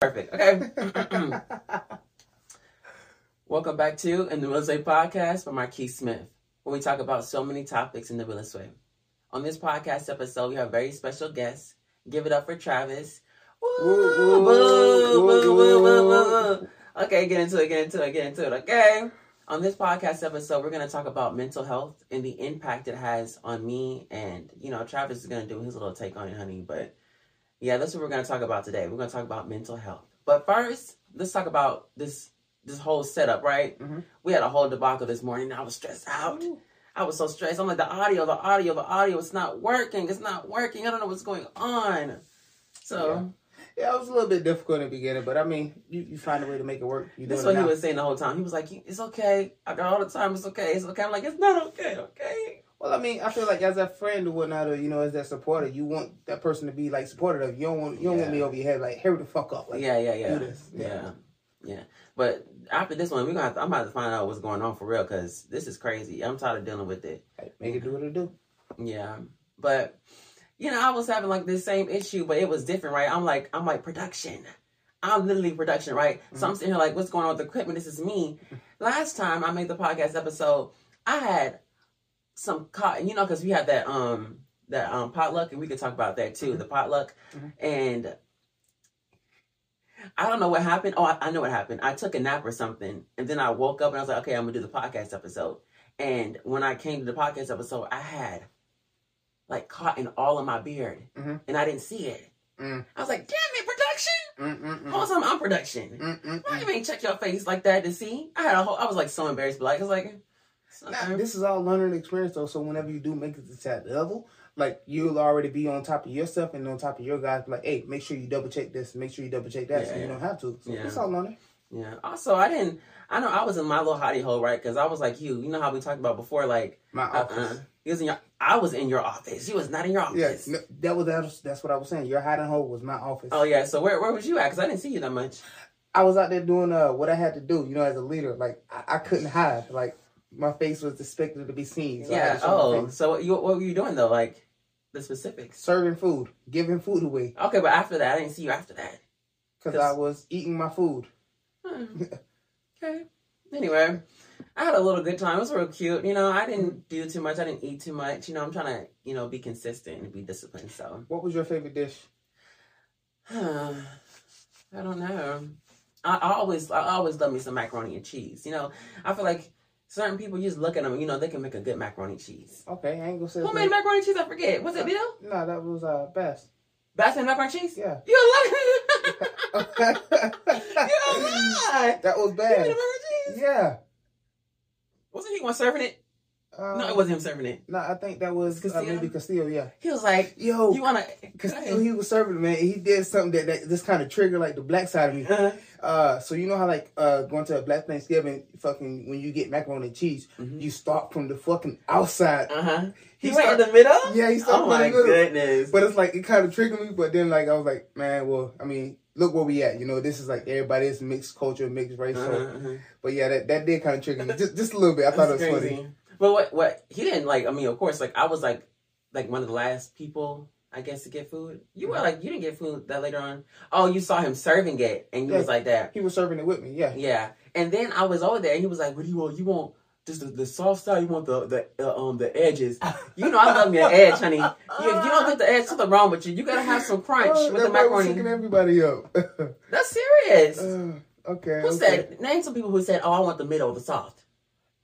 Perfect. Okay. Welcome back to In the Realest Way Podcast by Marqes Smith, where we talk about so many topics in the real estate. On this podcast episode, we have very special guests. Give it up for Travis. Woo. Okay, get into it, get into it, get into it. Okay. On this podcast episode, we're going to talk about mental health and the impact it has on me. And, you know, Travis is going to do his little take on it, honey. But yeah, that's what we're going to talk about today. We're going to talk about mental health. But first, let's talk about this this whole setup, right? Mhm. We had a whole debacle this morning. I was stressed out. I was so stressed. I'm like, the audio, the audio, the audio, it's not working. It's not working. I don't know what's going on. So Yeah, it was a little bit difficult in the beginning, but I mean, you, you find a way to make it work. You that's what he was saying the whole time. He was like, it's okay. I got all the time. It's okay. It's okay. I'm like, it's not okay. Okay. Well, I mean, I feel like as a friend or whatnot, or you know, as that supporter, you want that person to be like supportive of you. Don't want you don't want me over your head like hurry the fuck up. Like, yeah, yeah, yeah. do this. Yeah. Yeah. yeah. But after this one, we're gonna have to, I'm about to find out what's going on for real because this is crazy. I'm tired of dealing with it. Make it do what it do. Yeah. But you know, I was having like this same issue, but it was different, right? I'm like, I'm like production. I'm literally production, right? So I'm mm-hmm. sitting here like, what's going on with the equipment? This is me. Last time I made the podcast episode, I had some cotton, you know, because we had that um that um potluck, and we could talk about that too, the potluck, Mhm. and. I don't know what happened. Oh, I, I know what happened. I took a nap or something, and then I woke up and I was like, "Okay, I'm gonna do the podcast episode." And when I came to the podcast episode, I had like cotton all in my beard, Mhm. and I didn't see it. Mm. I was like, "Damn it, production!" Mm-mm-mm. Whole time I'm production. Mm-mm-mm. Why you ain't check your face like that to see? I had a whole. I was like so embarrassed, but like I was like, okay. this is all learning experience though. So whenever you do make it to that level, like you'll already be on top of yourself and on top of your guys. Like, hey, make sure you double check this. Make sure you double check that, so Yeah, you yeah. don't have to. So Yeah. it's all learning. yeah. Also, I didn't. I know I was in my little hottie hole, right? Because I was like you. You know how we talked about before, like My uh-uh. office. He was in your. I was in your office. You was not in your Yeah, office. no, that was that was- that's what I was saying. Your hiding hole was my office. Oh yeah. So where where was you at? Because I didn't see you that much. I was out there doing uh what I had to do, you know, as a leader. Like I, I couldn't hide. Like my face was expected to be seen. So yeah. to show my Oh, so what you what were you doing though? Like the specifics. serving food, giving food away, Okay, but after that, I didn't see you after that. because I was eating my food. Hmm. okay. Anyway, I had a little good time. It was real cute. You know, I didn't do too much. I didn't eat too much. You know, I'm trying to, you know, be consistent and be disciplined. So, What was your favorite dish? I don't know. I, I always, I always love me some macaroni and cheese. You know, I feel like certain people, you just look at them, you know, they can make a good macaroni cheese. Okay, I ain't gonna say. Who made macaroni cheese? I forget. Was it Bill? No, that was uh best. Bass made macaroni cheese? Yeah. You that you a lie. That was bad. macaroni and cheese? Yeah. Wasn't he one serving it? Uh, No, it wasn't him serving it. No, I think that was uh, Castillo? maybe Castillo. Yeah. He was like, Yo, you want to... Castillo, he was serving man. He did something that, that just kind of triggered like the black side of me. Uh, Uh, so you know how like uh going to a black Thanksgiving, fucking when you get macaroni and cheese, Mhm. you start from the fucking outside. uh-huh. He, He went start- in the middle? Yeah, he started Oh my the middle. goodness. But it's like it kind of triggered me. But then like I was like, man, well, I mean, look where we at. You know, this is like everybody is mixed culture, mixed race. Uh-huh, So, uh-huh. but yeah, that, that did kind of trigger me just just a little bit. I thought it was crazy. funny. But what, what, he didn't like, I mean, of course, like, I was like, like one of the last people, I guess, to get food. You were like, you didn't get food that later on. Oh, you saw him serving it, and you Yeah. was like that. He was serving it with me. Yeah. Yeah. And then I was over there, and he was like, what do you want? You want just the, the soft side? You want the, the, uh, um, the edges? You know, I love me an edge, honey. If you don't get the edge, something wrong with you. You gotta have some crunch Oh, with that the macaroni. hooking everybody up. That's serious. Uh, okay. who okay. said, name some people who said, oh, I want the middle, the soft.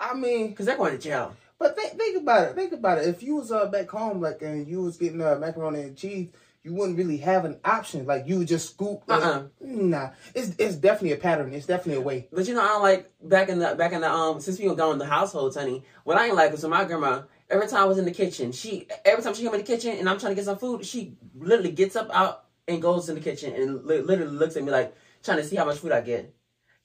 I mean, Because they're going to jail. But think, think about it. Think about it. If you was uh, back home, like, and you was getting uh, macaroni and cheese, you wouldn't really have an option. Like, you would just scoop. uh, Uh-uh. Nah, it's it's definitely a pattern. It's definitely a way. But you know, I don't like back in the back in the um since we were going to the households, honey. What I ain't like is when my grandma every time I was in the kitchen, she every time she came in the kitchen and I'm trying to get some food, she literally gets up out and goes in the kitchen and li- literally looks at me like trying to see how much food I get.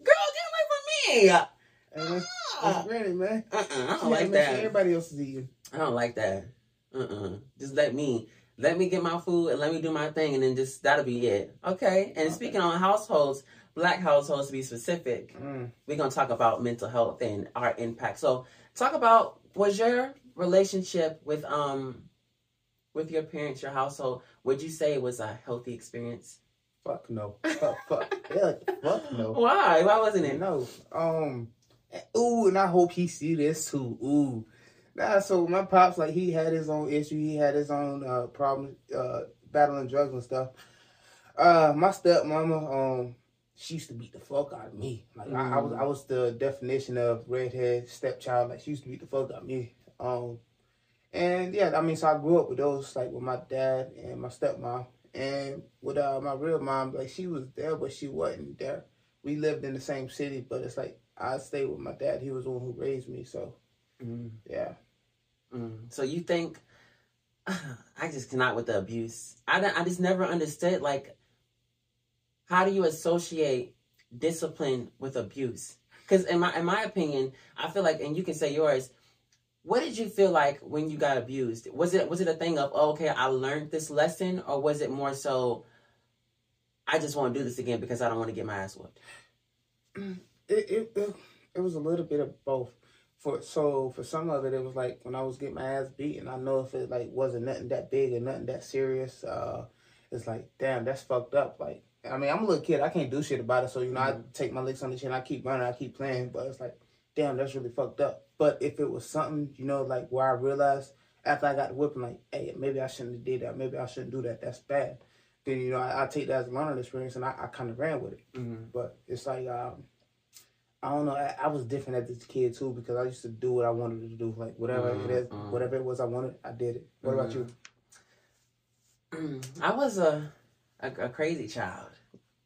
Girl, get away from me! And that's, Ah. that's granted, man. Uh-uh, I don't like sure that. Everybody else is eating. I don't like that. Uh-uh. Just let me let me get my food and let me do my thing and then just that'll be it. Okay. And Okay. speaking on households, black households to be specific, Mm. we're gonna talk about mental health and our impact. So talk about was your relationship with um with your parents, your household, would you say it was a healthy experience? Fuck no. Fuck, fuck. Yeah, fuck no. Why? Why wasn't it? No. Um. Ooh, and I hope he see this too. Ooh. Nah, so my pops like he had his own issue. He had his own uh problem, uh, battling drugs and stuff. Uh, my stepmama, um, she used to beat the fuck out of me. Like I, I was, I was the definition of redhead stepchild. Like she used to beat the fuck out of me. Um, and yeah, I mean, so I grew up with those, like with my dad and my stepmom, and with uh my real mom. Like she was there, but she wasn't there. We lived in the same city, but it's like I stayed with my dad. He was the one who raised me. So Mm. yeah. Mm. So you think I just cannot with the abuse. I I just never understood like how do you associate discipline with abuse? Because in my in my opinion, I feel like, and you can say yours. What did you feel like when you got abused? Was it was it a thing of oh, okay, I learned this lesson, or was it more so I just want to do this again because I don't want to get my ass whooped? it, it, it, it was a little bit of both. For so for some of it, it was like when I was getting my ass beaten. I know if it like wasn't nothing that big or nothing that serious. Uh, it's like damn, that's fucked up. Like I mean, I'm a little kid. I can't do shit about it. So you know, I take my licks on the chin. I keep running. I keep playing. But it's like damn, that's really fucked up. But if it was something, you know, like where I realized after I got whipping, like, hey, maybe I shouldn't have did that. Maybe I shouldn't do that. That's bad. Then you know, I, I take that as a learning experience, and I, I kind of ran with it. Mm-hmm. But it's like um, I don't know. I, I was different as a kid too because I used to do what I wanted to do. Like whatever it is, Mm-hmm. whatever it was I wanted, I did it. What about you? I was a, a a crazy child.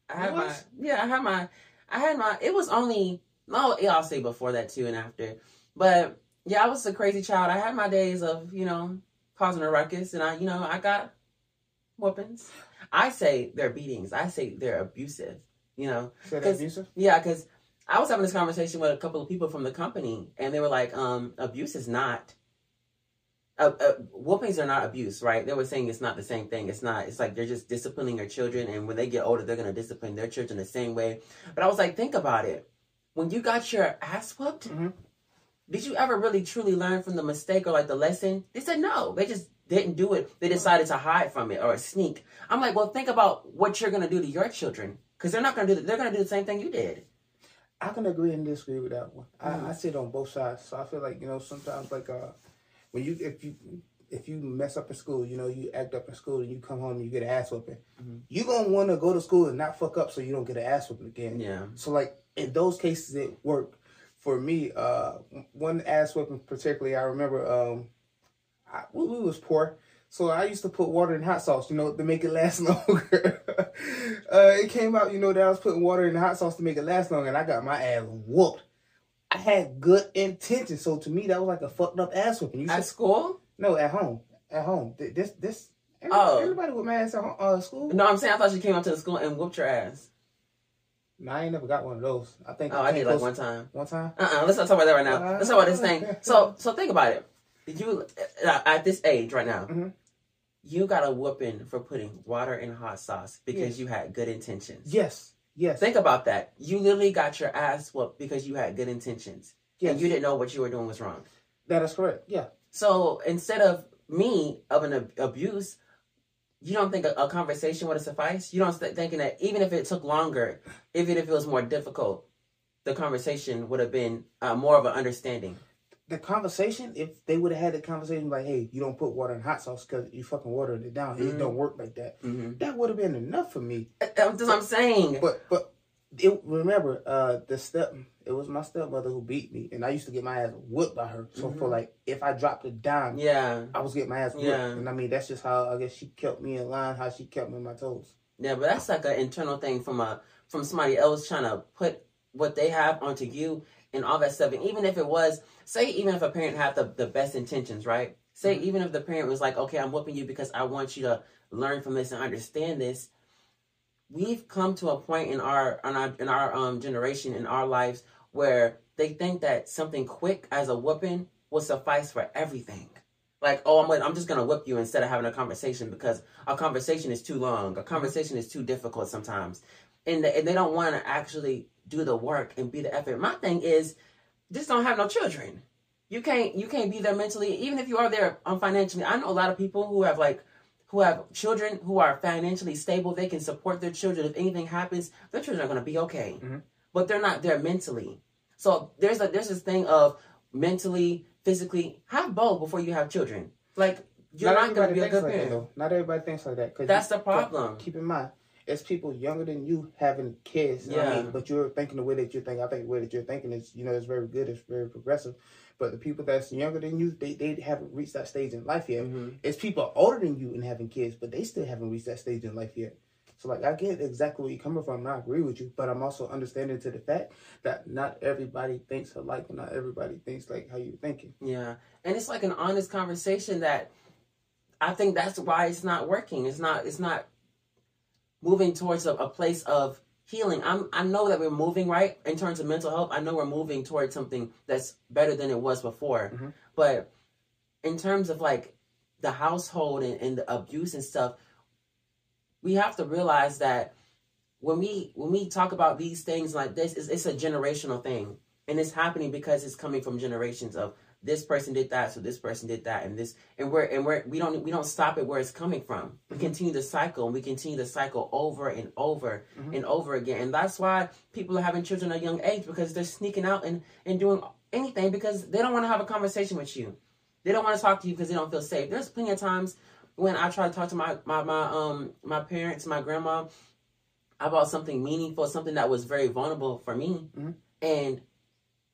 I had my yeah. I had my I had my. It was only no. I'll say before that too and after, but yeah, I was a crazy child. I had my days of you know causing a ruckus, and I you know I got whoopings. I say they're beatings. I say they're abusive. You know, Cause- abusive? yeah, because I was having this conversation with a couple of people from the company, and they were like, um, "Abuse is not." Uh, uh, whoopings are not abuse, right? They were saying it's not the same thing. It's not. It's like they're just disciplining their children, and when they get older, they're gonna discipline their children the same way. But I was like, think about it. When you got your ass whooped, Mhm. did you ever really truly learn from the mistake or like the lesson? They said no. They just didn't do it. They decided to hide from it or sneak. I'm like, well, think about what you're gonna do to your children, because they're not gonna do. The, they're gonna do the same thing you did. I can agree and disagree with that one. Mhm. I, I sit on both sides, so I feel like you know sometimes like uh when you if you if you mess up in school, you know you act up in school and you come home and you get an ass whooping, Mhm. you gonna want to go to school and not fuck up so you don't get an ass whooping again. Yeah. So like in those cases it worked for me. Uh, one ass whooping particularly, I remember. Um, I, we, we was poor, so I used to put water in hot sauce, you know, to make it last longer. uh, it came out, you know, that I was putting water in the hot sauce to make it last longer, and I got my ass whooped. I had good intentions, so to me that was like a fucked up ass whooping. You At school? no, at home, at home. Th- This this. Oh. Everybody with my ass at home, uh, school? No, I'm saying I thought you came up to the school and whooped your ass. No, I ain't never got one of those. I think Oh, I came did like one time. One time. Uh uh-uh, uh, let's not talk about that right now. Let's talk about this thing. So, so think about it. You uh, at this age right now, Mhm. You got a whooping for putting water in hot sauce because you had good intentions. Yes. Yes. Think about that. You literally got your ass whooped because you had good intentions yes. and you didn't know what you were doing was wrong. That is correct. Yeah. So instead of me of an ab- abuse, you don't think a, a conversation would have sufficed? You don't st- thinking that even if it took longer, even if it was more difficult, the conversation would have been uh, more of an understanding. The conversation, if they would have had the conversation like, "Hey, you don't put water in hot sauce because you fucking watered it down. Mhm. It don't work like that." Mm-hmm. That would have been enough for me. That's what I'm saying. But but it, remember, uh, the step it was my stepmother who beat me, and I used to get my ass whooped by her. So for Mhm. like, if I dropped a dime, Yeah, I was getting my ass whooped. Yeah. And I mean, that's just how I guess she kept me in line. How she kept me on my toes. yeah, but that's like an internal thing from a from somebody else trying to put what they have onto you and all that stuff. And even if it was, say, even if a parent had the, the best intentions, right? Say, even if the parent was like, okay, I'm whooping you because I want you to learn from this and understand this. We've come to a point in our in our in our um generation in our lives where they think that something quick as a whooping will suffice for everything. Like, oh, I'm I'm just gonna whip you instead of having a conversation because a conversation is too long. A conversation is too difficult sometimes, and they, and they don't want to actually do the work and be the effort. My thing is, just don't have no children. You can't you can't be there mentally, even if you are there um, financially. I know a lot of people who have like who have children who are financially stable, they can support their children. If anything happens, their children are going to be okay. Mhm. But they're not there mentally. So there's a there's this thing of mentally, physically have both before you have children. Like you're not, going to be a good like parent. that, though. Not everybody thinks like that. That's you- the problem. Keep in mind, it's people younger than you having kids. what I Yeah. mean? But you're thinking the way that you're thinking. I think the way that you're thinking is, you know, it's very good. It's very progressive. But the people that's younger than you, they, they haven't reached that stage in life yet. Mhm. It's people older than you and having kids, but they still haven't reached that stage in life yet. So like I get exactly where you're coming from, and I agree with you, but I'm also understanding to the fact that not everybody thinks alike, and not everybody thinks like how you're thinking. Yeah. And it's like an honest conversation that I think that's why it's not working. It's not it's not moving towards a, a place of healing. I'm I know that we're moving right in terms of mental health. I know we're moving towards something that's better than it was before. Mhm. But in terms of like the household and, and the abuse and stuff, we have to realize that when we when we talk about these things like this, it's, it's a generational thing, and it's happening because it's coming from generations of this person did that, so this person did that, and this, and we're and we're we don't we don't stop it where it's coming from. We Mhm. continue the cycle, and we continue the cycle over and over Mhm. and over again, and that's why people are having children at a young age because they're sneaking out and and doing anything because they don't want to have a conversation with you. They don't want to talk to you because they don't feel safe. There's plenty of times when I try to talk to my my my um my parents, my grandma about something meaningful, something that was very vulnerable for me, Mhm. and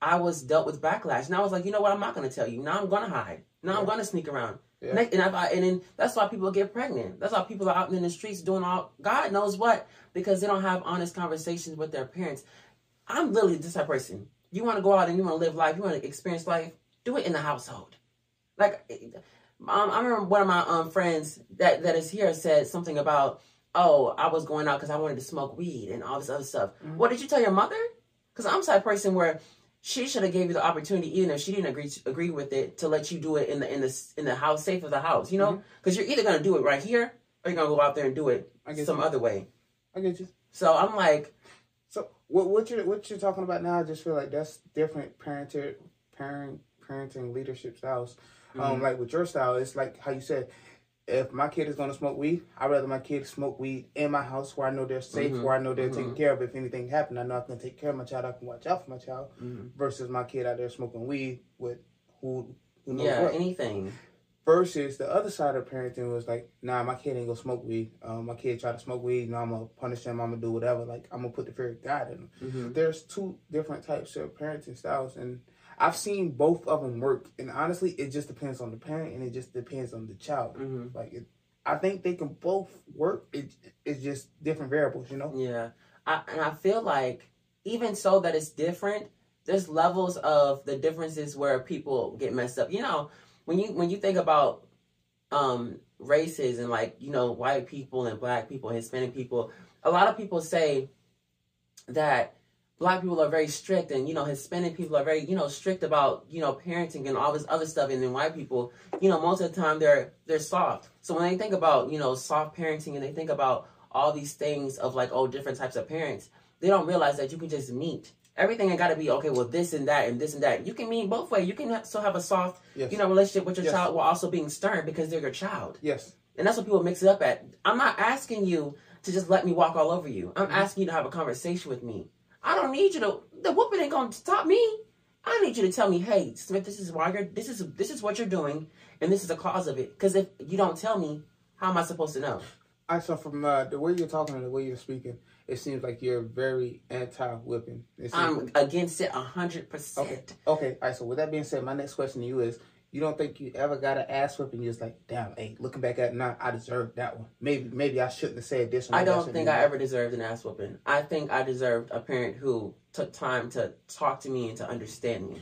I was dealt with backlash. And I was like, you know what? I'm not going to tell you. Now I'm going to hide. Now I'm going to sneak around. Yeah. And, I, and then that's why people get pregnant. That's why people are out in the streets doing all God knows what because they don't have honest conversations with their parents. I'm literally this type of person. You want to go out and you want to live life. You want to experience life. Do it in the household. Like, um, I remember one of my um friends that that is here said something about, oh, I was going out because I wanted to smoke weed and all this other stuff. Mhm. What did you tell your mother? Because I'm type of person where she should have gave you the opportunity, even if she didn't agree agree with it, to let you do it in the in the in the house, safe of the house. You know, because you're either gonna do it right here or you're gonna go out there and do it I get some you. other way. I get you. So I'm like, So what what you're what you're talking about now? I just feel like that's different parenting parent parenting leadership styles. Um, Mhm. like with your style, it's like how you said. If my kid is gonna smoke weed, I'd rather my kid smoke weed in my house where I know they're safe, Mhm. where I know they're Mhm. taken care of. If anything happened, I know I can take care of my child. I can watch out for my child. mhm. Versus my kid out there smoking weed with who who knows yeah, what. anything. Versus the other side of parenting was like, nah, my kid ain't gonna smoke weed. Um, my kid try to smoke weed, know, I'm gonna punish him. I'm gonna do whatever. Like I'm gonna put the fear of God in him. hmm There's two different types of parenting styles, and I've seen both of them work. And honestly, it just depends on the parent, and it just depends on the child. hmm Like, it, I think they can both work. It, it's just different variables, you know. Yeah, I, and I feel like even so that it's different, there's levels of the differences where people get messed up. You know, when you when you think about um races and like you know white people and black people, Hispanic people, a lot of people say that black people are very strict and you know Hispanic people are very you know strict about you know parenting and all this other stuff, and then white people, you know, most of the time they're they're soft. So when they think about you know soft parenting and they think about all these things of like oh different types of parents they don't realize that you can just meet everything ain't got to be okay well this and that and this and that you can meet both ways you can have, still have a soft Yes. you know relationship with your Yes. child while also being stern because they're your child Yes. and that's what people mix it up at i'm not asking you to just let me walk all over you i'm Mhm. asking you to have a conversation with me i don't need you to the whooping ain't gonna stop me i need you to tell me hey smith this is why you're this is this is what you're doing and this is the cause of it because if you don't tell me how am i supposed to know I so from uh, the way you're talking and the way you're speaking, it seems like you're very anti-whipping. I'm against it 100% Okay. Okay. All right. So with that being said, my next question to you is: You don't think you ever got an ass whipping? You're just like, damn. Hey, looking back at it now, I deserved that one. Maybe, maybe I shouldn't have said this. Or I don't think I done ever deserved an ass whooping. I think I deserved a parent who took time to talk to me and to understand me.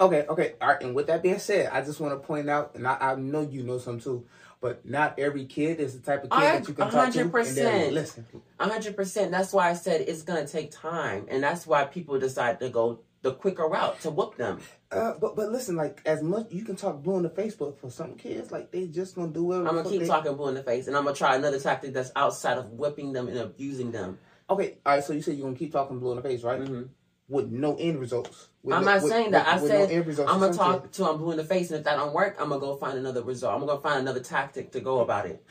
Okay. Okay. All right. And with that being said, I just want to point out, and I, I know you know some too, but not every kid is the type of kid I- that you can talk to and 100%. then listen. A hundred percent. That's why I said it's gonna take time, and that's why people decide to go the quicker route to whoop them. Uh, but but listen, like as much you can talk blue in the face, but for some kids, like they just gonna do whatever. I'm gonna keep they- talking blue in the face, and I'm gonna try another tactic that's outside of whipping them and abusing them. Okay, all right. So you said you're gonna keep talking blue in the face, right? hmm with no end results. With I'm no- not with- saying that. with- I said no I'm gonna talk to him blue in the face, and if that don't work, I'm gonna go find another result. I'm gonna find another tactic to go about it.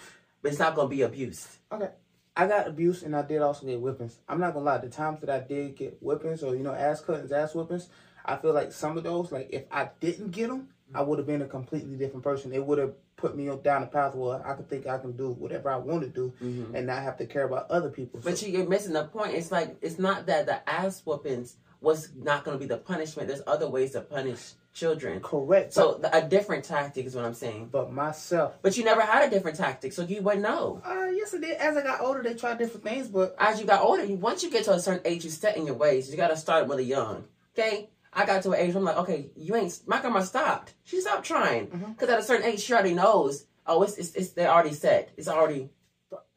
But it's not gonna be abuse. Okay. I got abuse and I did also get whippings. I'm not gonna lie, the times that I did get whippings or you know ass cuttings, ass whippings, I feel like some of those, like if I didn't get them, I would have been a completely different person. It would have put me on down a path where I could think I can do whatever I want to do and not have to care about other people. But So- you- you're missing the point. It's like it's not that the ass whoopings was not gonna be the punishment. There's other ways to punish children. correct. So the, a different tactic is what I'm saying. but myself, But you never had a different tactic, so you wouldn't know. uh, yes, I did. As I got older, they tried different things, but As you got older, once you get to a certain age, you set in your ways. You got to start really young. Okay? I got to an age where I'm like, okay, you ain't. My grandma stopped. She stopped trying mm-hmm. because at a certain age, she already knows. Oh, it's it's, it's they're already set. It's already.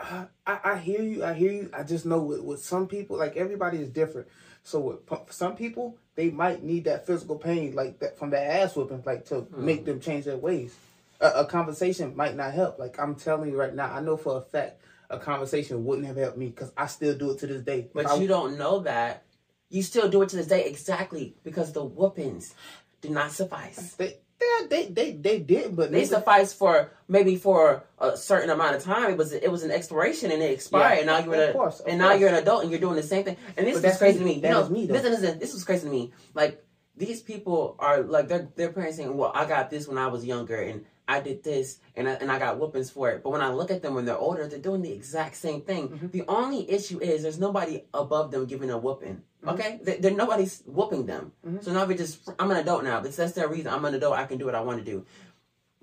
I, uh, I I hear you. I hear you. I just know with, with some people, like everybody is different. So with some people, they might need that physical pain, like that from that ass whooping, like to hmm. make them change their ways. A, a conversation might not help. Like I'm telling you right now, I know for a fact a conversation wouldn't have helped me because I still do it to this day. But I- you don't know that. You still do it to this day exactly because the whoopings did not suffice. they, they they they they did, but They suffice for maybe for a certain amount of time. It was it was an expiration and it expired. Yeah, and now you're an, course, and now course. you're an adult and you're doing the same thing. And this is crazy me. to me. That you know, me, though. listen, listen, this was crazy to me. Like these people are like their their parents saying, "Well, I got this when I was younger, and I did this, and I, and I got whoopings for it." But when I look at them when they're older, they're doing the exact same thing. Mm-hmm. The only issue is there's nobody above them giving a whooping. Mm-hmm. Okay, they, they're nobody's whooping them. So now we just I'm an adult now. That's that's their reason. I'm an adult. I can do what I want to do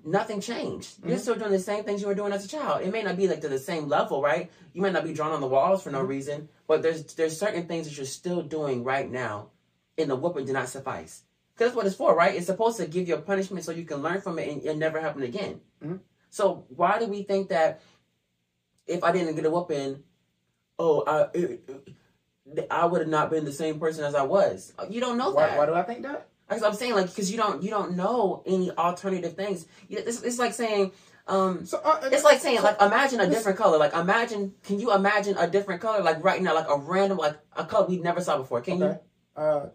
nothing changed. Mm-hmm. You're still doing the same things you were doing as a child. It may not be like to the same level, right? You might not be drawn on the walls for no Mm-hmm. reason, but there's there's certain things that you're still doing right now, and the whooping did not suffice. Because that's what it's for, right? It's supposed to give you a punishment so you can learn from it and it never happen again. Mhm. So why do we think that if I didn't get a whooping, oh, I it, it- I would have not been the same person as I was? You don't know that. why, why do I think that? I'm saying, like, because you don't you don't know any alternative things. It's, it's like saying, um, So uh, it's like saying, so- like, imagine a different color. Like, imagine, can you imagine a different color? Like right now, like a random, like a color we never saw before. Can okay. Uh,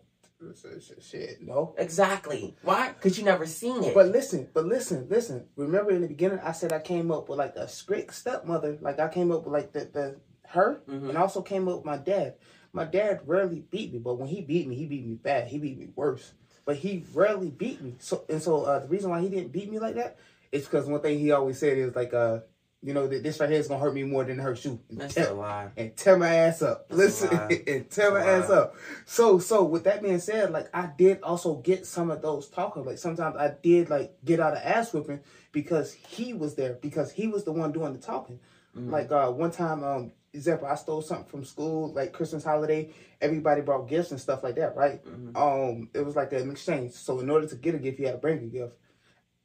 sh- sh- shit, no. Exactly. Why? Because you never seen it. But listen, but listen, listen. Remember in the beginning, I said I came up with like a strict stepmother. Like I came up with like the the her, Mhm. and also came up with my dad. My dad rarely beat me, but when he beat me, he beat me bad. He beat me worse. But he rarely beat me. So and so uh, the reason why he didn't beat me like that is because one thing he always said is like uh you know that this right here is gonna hurt me more than it hurts you. That's a lie. and tear my ass up. That's Listen, and tear my ass up. So, so with that being said, like I did also get some of those talking. Like sometimes I did like get out of ass whipping because he was there because he was the one doing the talking. Mhm. Like uh one time, um, example, I stole something from school, like Christmas holiday. Everybody brought gifts and stuff like that, right? Mhm. Um, it was like an exchange. So in order to get a gift, you had to bring a gift.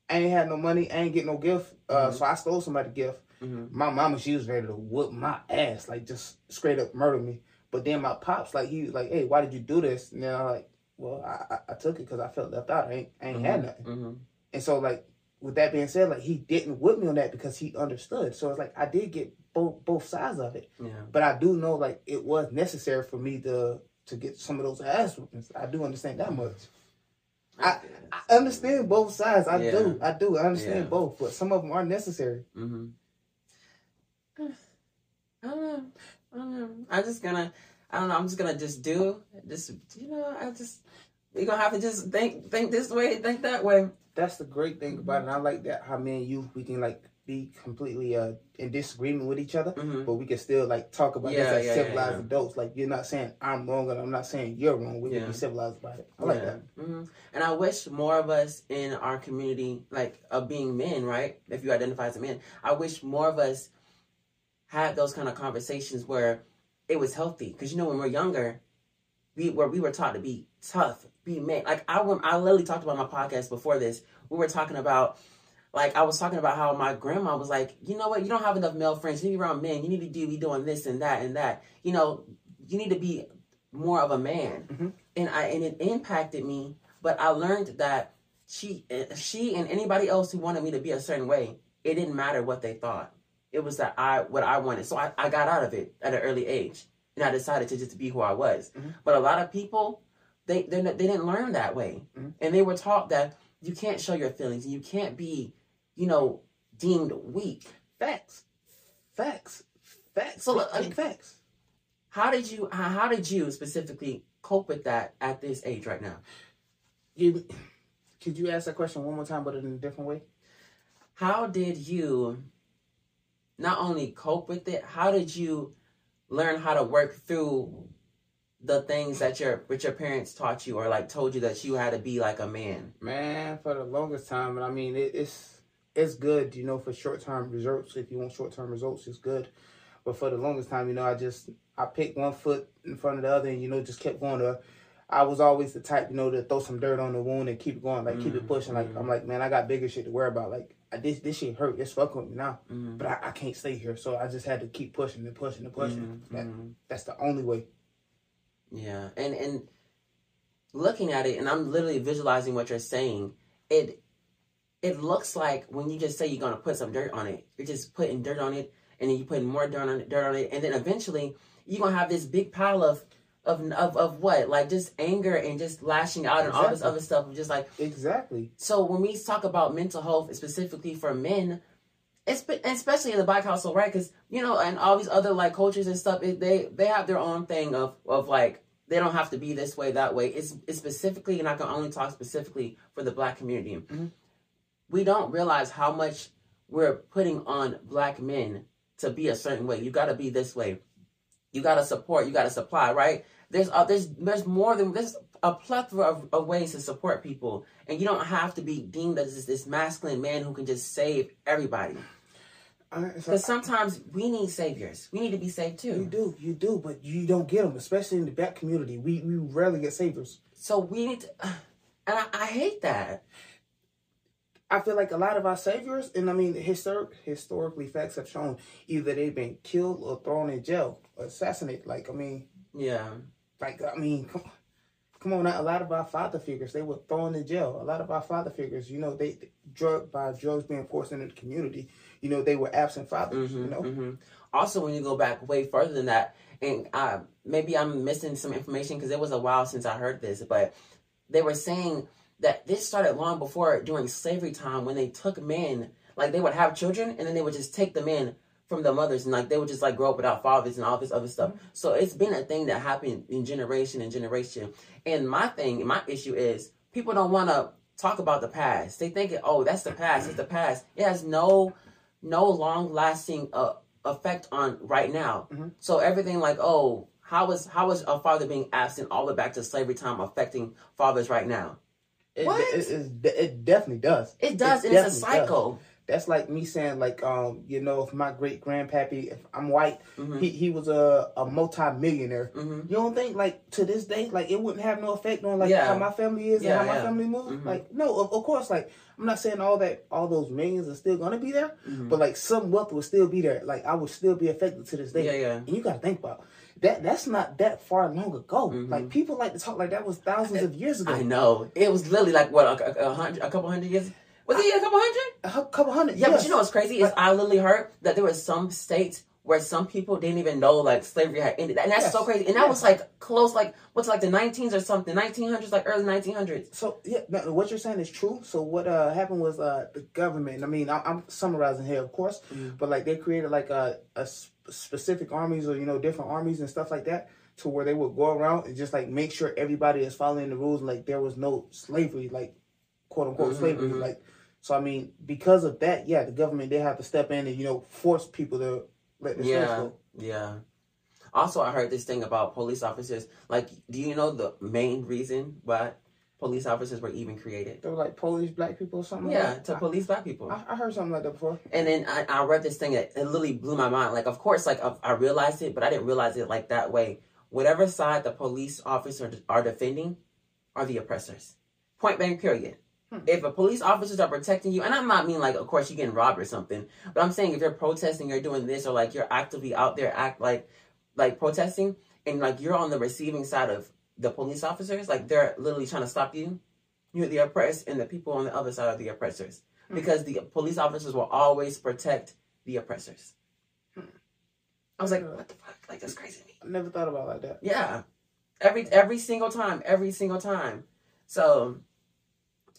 I ain't had no money. I ain't get no gift. Uh, Mhm. so I stole somebody's gift Mhm. my mama she was ready to whoop my ass like just straight up murder me but then my pops like he was like hey why did you do this and then i'm like well i, I, I took it because i felt left out i ain't, I ain't had nothing Mhm. and so like with that being said like he didn't whip me on that because he understood so it's like i did get both both sides of it Yeah. but i do know like it was necessary for me to to get some of those ass whoopings i do understand that much I, I understand both sides. I do. I do. I understand Yeah. both, but some of them are necessary. Mm-hmm. I don't know. I don't know. I'm just gonna. I don't know. I'm just gonna just do. Just you know. I just. We're gonna have to just think think this way, think that way. that's the great thing about it. And I like that how me and you we can like be completely uh in disagreement with each other, Mm-hmm. but we can still like talk about Yeah, this as yeah, civilized yeah. adults. Like you're not saying I'm wrong and I'm not saying you're wrong. We can be civilized about it. I like that. hmm And I wish more of us in our community, like of being men, right? If you identify as a man, I wish more of us had those kind of conversations where it was healthy. Because you know, when we're younger, we where we were taught to be tough, be men. Like I, rem- I literally talked about my podcast before this. We were talking about. Like I was talking about how my grandma was like, you know what, you don't have enough male friends. You need to be around men. You need to do be doing this and that and that. You know, you need to be more of a man. Mhm. And I and it impacted me. But I learned that she she and anybody else who wanted me to be a certain way, it didn't matter what they thought. It was that I what I wanted. So I, I got out of it at an early age. And I decided to just be who I was. Mhm. But a lot of people they they they didn't learn that way, Mhm. and they were taught that you can't show your feelings and you can't be, you know, deemed weak. Facts. Facts. Facts. So, So, like- facts. How did you how how did you specifically cope with that at this age right now? You, could you ask that question one more time, but in a different way? How did you not only cope with it, how did you learn how to work through the things that your which your parents taught you or like told you that you had to be like a man? Man, for the longest time, and I mean, it, it's it's good, you know, for short term results. If you want short term results, it's good. But for the longest time, you know, I just I picked one foot in front of the other, and you know, just kept going. To, I was always the type, you know, to throw some dirt on the wound and keep it going, like keep it pushing. Like I'm like, man, I got bigger shit to worry about. Like I, this this shit hurt. It's fucking with me now, Mhm. but I, I can't stay here. So I just had to keep pushing and pushing and pushing. Mhm, That, mhm. That's the only way. Yeah, and and looking at it, and I'm literally visualizing what you're saying. It it looks like when you just say you're gonna put some dirt on it, you're just putting dirt on it, and then you're putting more dirt on it, dirt on it, and then eventually you're gonna have this big pile of of of, of what, like just anger and just lashing out and all this other stuff. Just like Exactly. so, when we talk about mental health specifically for men. It's, especially in the black household, right? Because you know, and all these other like cultures and stuff, it, they they have their own thing of of like they don't have to be this way, that way. It's, it's specifically, and I can only talk specifically for the black community. Mhm. We don't realize how much we're putting on black men to be a certain way. You got to be this way. You got to support. You got to supply. Right? There's uh, there's there's more than there's a plethora of, of ways to support people, and you don't have to be deemed as this, this masculine man who can just save everybody. I, so Because sometimes we need saviors. We need to be saved too. You do, you do, but you don't get them, especially in the black community. We we rarely get saviors. So we need to, and I, I hate that. I feel like a lot of our saviors, and I mean, historic historically, facts have shown either they've been killed or thrown in jail, or assassinated. Like I mean, Yeah. like I mean, come, come on, now, a lot of our father figures they were thrown in jail. A lot of our father figures, you know, they drug by drugs being forced into the community. You know, they were absent fathers. you know, hmm Also, when you go back way further than that, and uh, maybe I'm missing some information because it was a while since I heard this, but they were saying that this started long before during slavery time when they took men, like they would have children and then they would just take the men from the mothers and like they would just like grow up without fathers and all this other stuff. So it's been a thing that happened in generation and generation. And my thing, my issue is people don't want to talk about the past. They think, oh, that's the past. It's the past. It has no, no long lasting uh, effect on right now. Mhm. So everything like, oh, how is how is a father being absent all the way back to slavery time affecting fathers right now? it, What? It, it, it definitely does. It does, It and it's a definitely does. cycle. That's like me saying, like, um, you know, if my great grandpappy, if I'm white, Mhm. he, he was a, a multi millionaire. hmm You don't think like to this day, like it wouldn't have no effect on like Yeah. how my family is Yeah, and how my family moves? Mhm. Like no, of, of course, like I'm not saying all that all those millions are still gonna be there, Mhm. but like some wealth will still be there. Like I would still be affected to this day. Yeah, yeah. And you gotta think about that. That's not that far long ago. Mhm. Like people like to talk like that was thousands of years ago. I know. It was literally like what a, a, a hundred, a couple hundred years. Was it a couple hundred? A couple hundred. Yeah, yes. but you know what's crazy is I literally heard that there was some states where some people didn't even know like slavery had ended, and that's Yes. so crazy. And that Yes. was like close, like what's like the 19s or something, 1900s, like early 1900s. So yeah, no, what you're saying is true. So what uh happened was uh the government. I mean, I, I'm summarizing here, of course, Mhm. but like they created like a, a specific armies or you know different armies and stuff like that to where they would go around and just like make sure everybody is following the rules. Like there was no slavery, like quote unquote Mhm, slavery. mhm. Like so, I mean, because of that, yeah, the government they have to step in and you know force people to Yeah, yeah. Also, I heard this thing about police officers. Like, do you know the main reason why police officers were even created? They were like Polish black people or something. Yeah, like to that. police black people. I, I heard something like that before. And then I, I read this thing that it literally blew my mind. Like, of course, like I, I realized it, but I didn't realize it like that way. Whatever side the police officers are defending are the oppressors. Point blank, period. Hmm. If a police officers are protecting you, and I'm not mean like, of course, you're getting robbed or something, but I'm saying if you're protesting, you're doing this, or like you're actively out there act like, like protesting, and like you're on the receiving side of the police officers, like they're literally trying to stop you. You're the oppressed, and the people on the other side are the oppressors Hmm. because the police officers will always protect the oppressors. Hmm. I was like, what the fuck? Like, that's crazy. I never thought about it like that. Yeah. Every every single time, every single time. So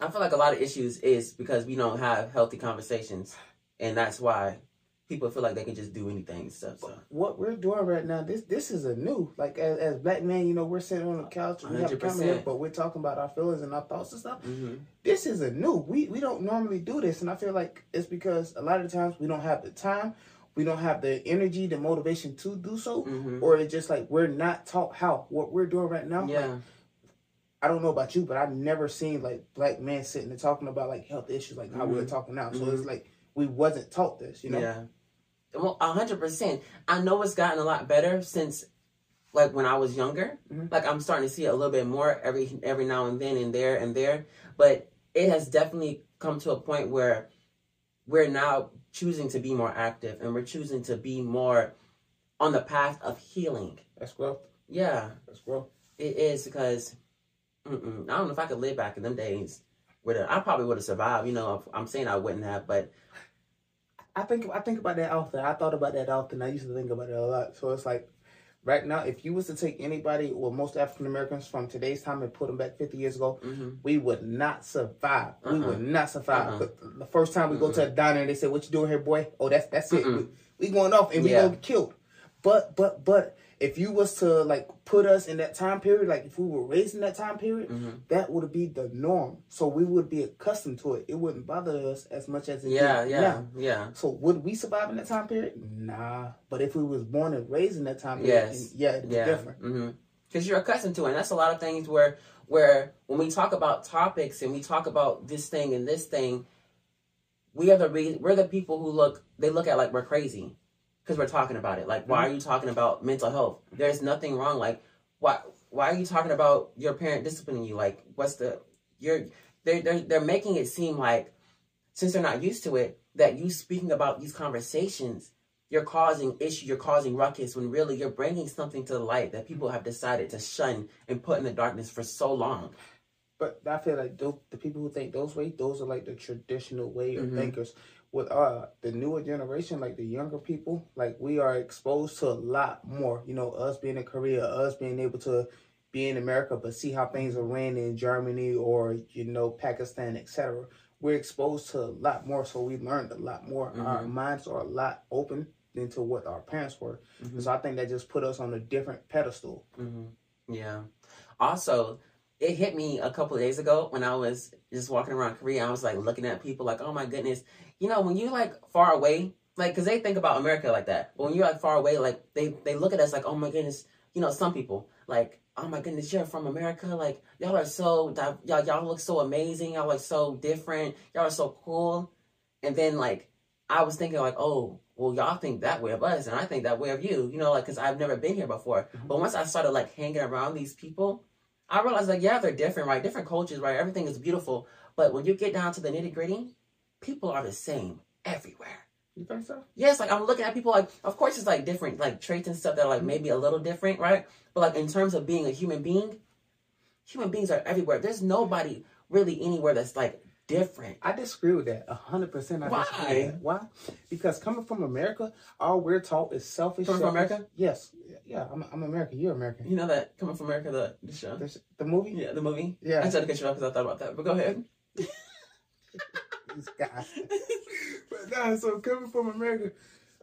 I feel like a lot of issues is because we don't have healthy conversations, and that's why people feel like they can just do anything and stuff. So What we're doing right now, this this is a new like as, as black men, you know, we're sitting on the couch, we have a camera here, 100%. but we're talking about our feelings and our thoughts and stuff. hmm This is a new. We we don't normally do this, and I feel like it's because a lot of times we don't have the time, we don't have the energy, the motivation to do so, hmm or it's just like we're not taught how. What we're doing right now, like, yeah, I don't know about you, but I've never seen like black men sitting and talking about like health issues like how we're Mhm. talking now. So Mhm. it's like we wasn't taught this, you know. yeah. Well, a hundred percent. I know it's gotten a lot better since, like when I was younger. Mhm. Like I'm starting to see it a little bit more every every now and then and there and there. But it has definitely come to a point where we're now choosing to be more active and we're choosing to be more on the path of healing. That's growth. Yeah, That's growth. it is because mm-mm, I don't know if I could live back in them days. Where I probably would have survived. You know, I'm saying I wouldn't have, but I think I think about that often. I thought about that often. I used to think about it a lot. So it's like right now, if you was to take anybody or most African Americans from today's time and put them back 50 years ago, mhm. we would not survive. We Uh-uh. would not survive. Uh-uh. The first time we go to a diner and they say, "What you doing here, boy?" Oh, that's that's it. We, we going off and we Yeah. gonna get killed. But but but if you was to like put us in that time period, like if we were raised in that time period, Mhm. that would be the norm. So we would be accustomed to it. It wouldn't bother us as much as it yeah, do yeah, now. yeah. So would we survive in that time period? Nah. But if we was born and raised in that time period, Yes. yeah, it'd be yeah. different. Because you're accustomed to it. And that's a lot of things where where when we talk about topics and we talk about this thing and this thing, we are the re- we're the people who look they look at like we're crazy because we're talking about it. Like, why are you talking about mental health? There's nothing wrong. Like, why why are you talking about your parent disciplining you? Like, what's the you're they're they're, they're making it seem like since they're not used to it that you speaking about these conversations you're causing issue, you're causing ruckus when really you're bringing something to the light that people have decided to shun and put in the darkness for so long. But I feel like those, the people who think those way, those are like the traditional way of Mhm. thinkers. With uh the newer generation, like the younger people, like we are exposed to a lot more. You know, us being in Korea, us being able to be in America, but see how things are ran in Germany or you know Pakistan, etc. We're exposed to a lot more, so we learned a lot more. Our Mhm. minds are a lot open than to what our parents were. Mhm. So I think that just put us on a different pedestal. hmm Yeah. Also, it hit me a couple of days ago when I was just walking around Korea. I was like looking at people like, oh my goodness. You know, when you like far away, like, because they think about America like that. But when you're like far away, like, they, they look at us like, oh my goodness. You know, some people, like, oh my goodness, you're from America. Like, y'all are so, y'all, y'all look so amazing. Y'all look so different. Y'all are so cool. And then, like, I was thinking, like, oh, well, y'all think that way of us, and I think that way of you, you know, like, because I've never been here before. Mm-hmm. But once I started, like, hanging around these people, I realized, like, yeah, they're different, right? Different cultures, right? Everything is beautiful. But when you get down to the nitty gritty, people are the same everywhere. You think so? Yes, like, I'm looking at people, like, of course, it's, like, different, like, traits and stuff that are, like, maybe a little different, right? But, like, in terms of being a human being, human beings are everywhere. There's nobody really anywhere that's, like, different. I disagree with that. A hundred percent. I Why? disagree with that. Why? Because coming from America, all we're taught is selfish. Coming from America? Yes. Yeah, I'm, I'm American. You're American. You know that coming from America, the, the show? There's the movie. Yeah, the movie. Yeah. I tried to cut you off because I thought about that, but go ahead. This guy. but nah, so coming from America,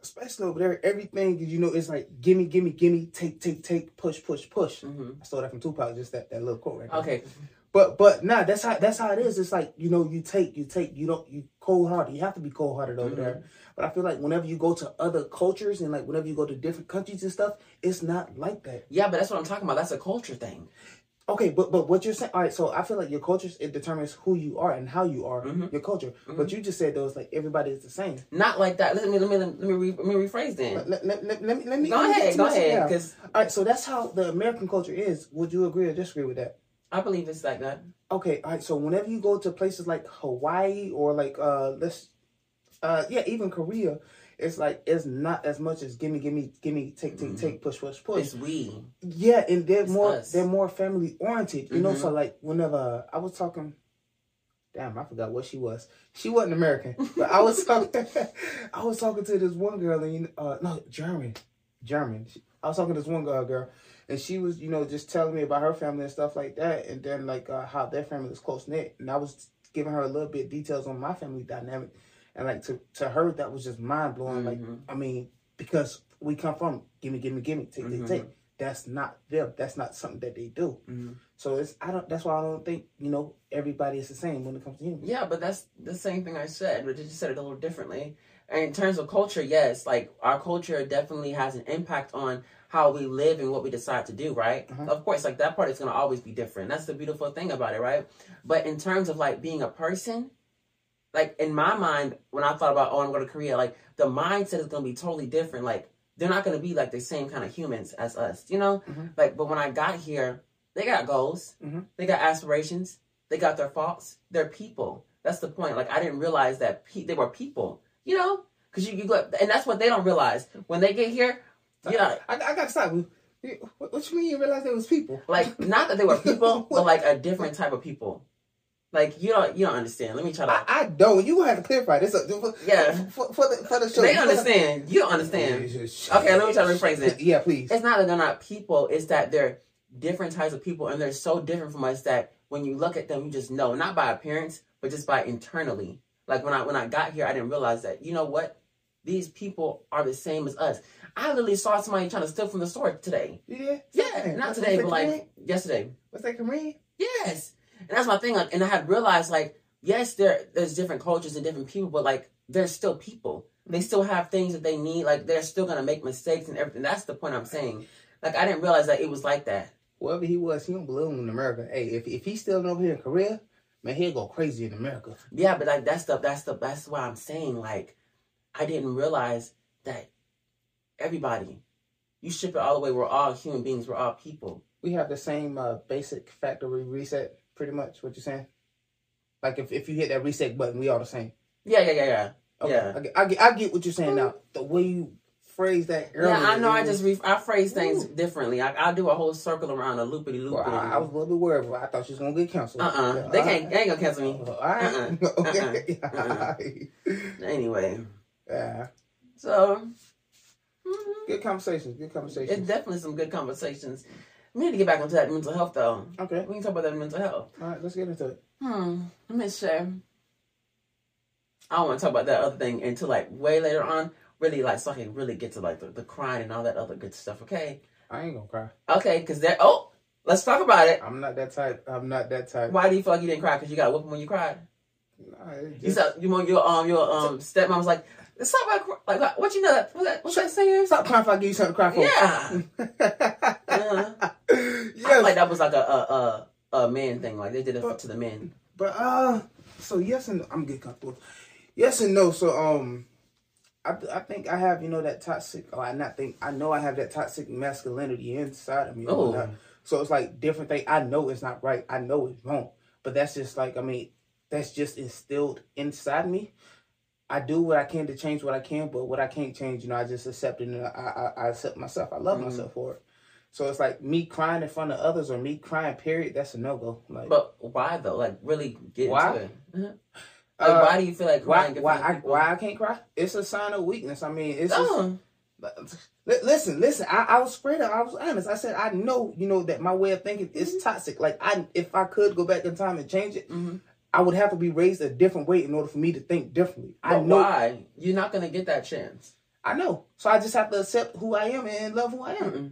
especially over there, everything you know is like gimme, gimme, gimme, take, take, take, push, push, push. hmm I stole that from Tupac. Just that, that little quote right there. Okay. But but nah, that's how that's how it is. It's like you know you take you take you don't you cold hearted. You have to be cold hearted over Mhm. there. But I feel like whenever you go to other cultures and like whenever you go to different countries and stuff, it's not like that. Yeah, but that's what I'm talking about. That's a culture thing. Okay, but but what you're saying, all right. So I feel like your culture it determines who you are and how you are. Mhm. Your culture. Mhm. But you just said those like everybody is the same. Not like that. Let me let me let me, re, let me rephrase then. Let, let, let, let me let me Go ahead, go ahead, because All right, so that's how the American culture is. Would you agree or disagree with that? I believe it's like that. Okay, all right. So whenever you go to places like Hawaii or like uh let's uh yeah, even Korea, it's like it's not as much as gimme, gimme, gimme, take, take, Mhm. take, push, push, push. It's we. Yeah, and they're It's more us. they're more family oriented. You know, Mhm. so like whenever I was talking Damn, I forgot what she was. She wasn't American, but I was talking. I was talking to this one girl, and uh, no, German, German. I was talking to this one girl, girl, and she was, you know, just telling me about her family and stuff like that, and then like uh, how their family was close knit, and I was giving her a little bit details on my family dynamic, and like to to her that was just mind blowing. Like Mhm. I mean, because we come from gimme, gimme, gimme, take, Mhm. take, take. That's not them. That's not something that they do. Mhm. So it's I don't. That's why I don't think you know everybody is the same when it comes to humans. Yeah, but that's the same thing I said, but you just said it a little differently. And in terms of culture, yes, like our culture definitely has an impact on how we live and what we decide to do, right? Mhm. Of course, like that part is gonna always be different. That's the beautiful thing about it, right? But in terms of like being a person, like in my mind, when I thought about oh I'm going to Korea, like the mindset is gonna be totally different. Like they're not gonna be like the same kind of humans as us, you know? Mhm. Like but when I got here, they got goals, Mhm. they got aspirations, they got their faults, they're people. That's the point. Like I didn't realize that pe- they were people, you know? Because you, you go, and that's what they don't realize when they get here. You know, I, I got to stop. What, you mean you realize there was people? like not that they were people, but like a different type of people. Like you don't you don't understand. Let me try to. I, I don't. You have to clarify this. For, Yeah. For, for the for the show. they understand. You don't understand. Okay, let me try to rephrase it. Yeah, please. It's not that they're not people. It's that they're different types of people, and they're so different from us that when you look at them, you just know, not by appearance, but just by internally. Like when I when I got here, I didn't realize that. You know what? These people are the same as us. I literally saw somebody trying to steal from the store today. Yeah. Yeah, not today, but like yesterday. was that Kareem? Yes, and that's my thing. Like, and I had realized, like, yes, there there's different cultures and different people, but like, they're still people. They still have things that they need. Like, they're still gonna make mistakes and everything. That's the point I'm saying. Like, I didn't realize that it was like that. Whoever he was, he don't belong in America. Hey, if if he's still over here in Korea, man, he'll go crazy in America. Yeah, but like that's the that's the that's why I'm saying like, I didn't realize that everybody, you ship it all the way. We're all human beings. We're all people. We have the same uh, basic factory reset, pretty much. What you're saying? Like if, if you hit that reset button, we all the same. Yeah, yeah, yeah, yeah. Okay, Yeah. I get, I get, I get what you're saying now. The way you phrase that earlier. Yeah, I know. I just re- I phrase things Ooh. differently. I I do a whole circle around a loopity loop. Well, I, I was a little bit worried. I thought she was gonna get canceled. Uh uh Yeah, They can't. right. They ain't gonna cancel me. All right. Uh-uh. Okay. Uh-uh. Anyway, yeah. so mhm. Good conversation. Good conversations. it's definitely some good conversations. We need to get back into that mental health though. Okay. We can talk about that mental health. All right. Let's get into it. Hmm. Let me share. I don't want to talk about that other thing until like way later on. Really, like so I can really get to like the, the crying and all that other good stuff. Okay. I ain't gonna cry. Okay. Because there. Oh, let's talk about it. I'm not that type. I'm not that type. Why do you feel like you didn't cry? Because you got whooping when you cried. Nah, it You just- said you want your um your um stepmom was like, about cr- like what- what you know that what's that what's that saying? Stop crying if I give you something to cry for. Yeah. I feel yes. like that was like a a, a a man thing. Like they did it to the men. But uh, so yes and no. I'm getting comfortable. Yes and no. So um, I I think I have you know that toxic. Oh, I not think I know I have that toxic masculinity inside of me. Oh. So it's like different thing. I know it's not right. I know it's wrong. But that's just like I mean, that's just instilled inside me. I do what I can to change what I can, but what I can't change, you know, I just accept it and I I, I accept myself. I love Mhm. myself for it. So it's like me crying in front of others or me crying. Period. That's a no go. Like But why though? Like really get Why? into it. Mhm. Like Uh, why do you feel like why why I, why I can't cry? It's a sign of weakness. I mean, it's just, Oh, Li- listen, listen. I, I was straight up. I was honest. I said I know, you know, that my way of thinking is Mm-hmm. toxic. Like I, if I could go back in time and change it, mhm. I would have to be raised a different way in order for me to think differently. I know. why? You're not gonna get that chance. I know. So I just have to accept who I am and love who I am. Mm-mm.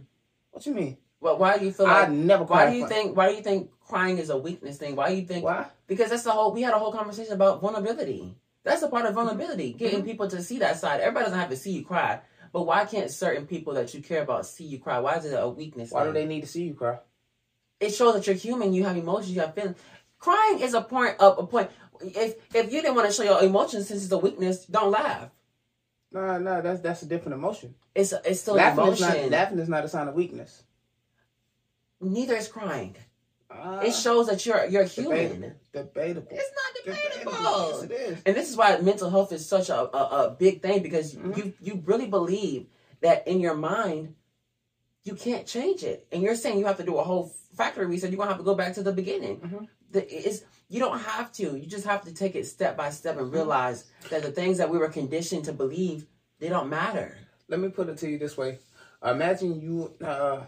What you mean? Well, why do you feel like I never. Why do you think? Why do you think crying is a weakness thing? Why do you think? Why? Because that's the whole. We had a whole conversation about vulnerability. That's a part of vulnerability, getting Mm-hmm. people to see that side. Everybody doesn't have to see you cry, but why can't certain people that you care about see you cry? Why is it a weakness? Why do they need to see you cry? It shows that you're human. You have emotions. You have feelings. Crying is a point of a point. If if you didn't want to show your emotions since it's a weakness, don't laugh. No, no, that's that's a different emotion. It's it's still laughing an is not emotion. laughing is not a sign of weakness. Neither is crying. Uh, It shows that you're you're human. debatable. Debatable. It's not Debatable. debatable. Yes, it is. And this is why mental health is such a, a, a big thing because Mhm. you you really believe that in your mind you can't change it, and you're saying you have to do a whole factory reset. You're gonna have to go back to the beginning. Mhm. You don't have to. You just have to take it step by step Mm-hmm. and realize that the things that we were conditioned to believe they don't matter. Let me put it to you this way. Imagine you uh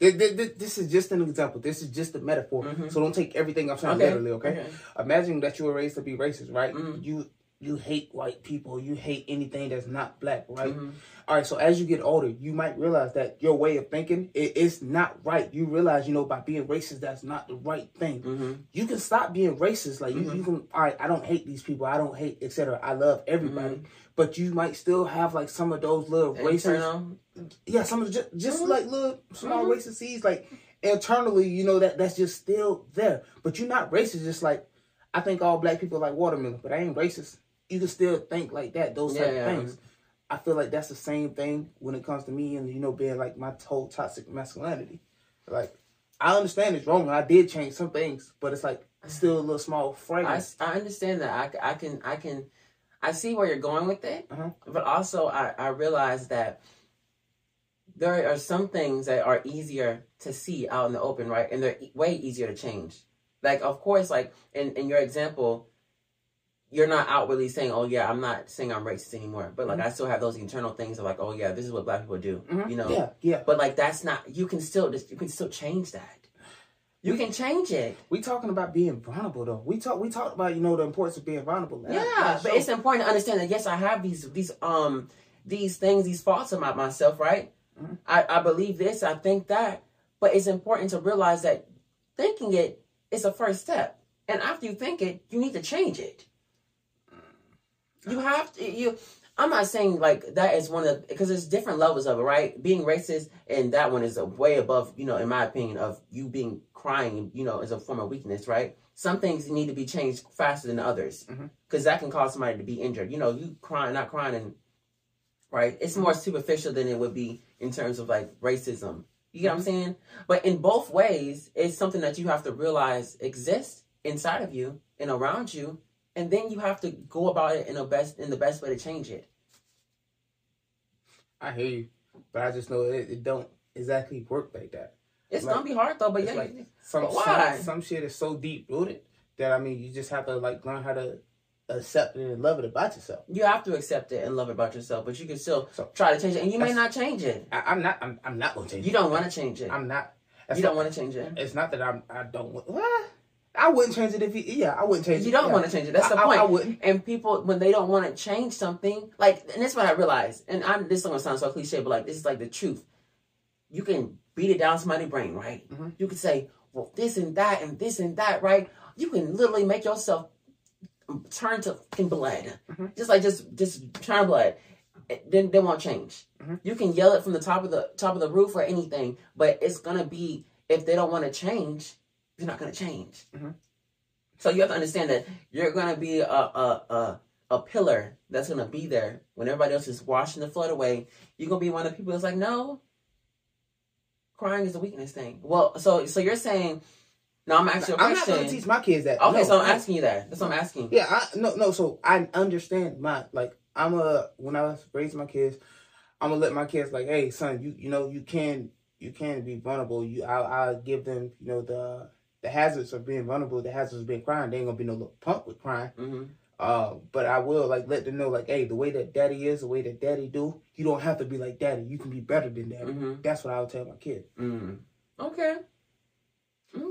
Th- th- th- This is just an example. This is just a metaphor. Mhm. So don't take everything I'm saying Okay. literally, okay? okay? Imagine that you were raised to be racist, right? Mhm. You you hate white people. You hate anything that's not black, right? Mhm. All right. So as you get older, you might realize that your way of thinking it is not right. You realize, you know, by being racist, that's not the right thing. Mhm. You can stop being racist. Like you, Mhm. you can. All right. I don't hate these people. I don't hate, etc. I love everybody. Mhm. But you might still have like some of those little racist yeah, some of just just Mhm. like little small racist seeds, like internally, you know that that's just still there. But you're not racist. Just like I think all black people like watermelon, but I ain't racist. You can still think like that. Those type of things. I feel like that's the same thing when it comes to me and you know being like my whole toxic masculinity. Like I understand it's wrong. and I did change some things, but it's like still a little small I, fragment. I understand that. I can I can I see where you're going with it, Uh-huh. but also I, I realize that there are some things that are easier to see out in the open, right? And they're way easier to change. Like, of course, like in, in your example, you're not outwardly saying, "Oh yeah, I'm not saying I'm racist anymore," but like I still have those internal things of like, "Oh yeah, this is what black people do," Mhm. you know. Yeah, yeah. But like that's not. You can still just you can still change that. You can change it. We talking about being vulnerable though. We talk we talked about you know the importance of being vulnerable. last- Yeah, last but it's important to understand that yes, I have these these um these things, these faults about myself, right? Mhm. I, I believe this, I think that, but it's important to realize that thinking it is a first step, and after you think it, you need to change it. You have to you. I'm not saying like that is one of because there's different levels of it, right? Being racist and that one is a way above, you know, in my opinion, of you being crying, you know, as a form of weakness, right? Some things need to be changed faster than others mm-hmm. because that can cause somebody to be injured. You know, you crying, not crying, and right, it's more superficial than it would be in terms of like racism. You get what I'm mm-hmm. saying? But in both ways, it's something that you have to realize exists inside of you and around you, and then you have to go about it in the best in the best way to change it. I hear you, but I just know it, it don't exactly work like that. It's Like- gonna be hard though, but yeah, like some, why? some some shit is so deep rooted that I mean you just have to like learn how to accept it and love it about yourself. you have to accept it and love it about yourself, but you can still So- try to change it, and you may not change it. I, I'm not. I'm, I'm not gonna change. You it. don't want to change it. I'm not. You don't want to change it. It's not that I'm. I don't. want What? I wouldn't change it if you. Yeah, I wouldn't change it. You don't yeah. want to change it. That's the I, I- point. I, wouldn't. and people when they don't want to change something like and that's what i realized and i'm this is gonna sound so cliche but like this is like the truth you can beat it down somebody's brain right Mhm. you can say well this and that and this and that right you can literally make yourself turn to fucking blood Mhm. just like just just turn blood It- then they won't change Mhm. you can yell it from the top of the top of the roof or anything but it's gonna be if they don't want to change they're not gonna change Mhm. so you have to understand that you're gonna be a a a, a pillar that's gonna be there when everybody else is washing the flood away. You're gonna be one of the people that's like, no, crying is a weakness thing. Well, so so you're saying, no, I'm asking I'm not gonna teach my kids that. Okay, No, so I'm no. asking you that. That's what I'm asking. Yeah, I no no. So I understand my like. I'm a when I was raising my kids, I'm gonna let my kids like, hey son, you you know you can you can be vulnerable. You I I give them you know the the hazards of being vulnerable, the hazards of being crying. They ain't gonna be no little punk with crying. hmm Uh, but I will like let them know like, hey, the way that daddy is, the way that daddy do, you don't have to be like daddy. You can be better than daddy. hmm That's what I would tell my kid. mm Okay.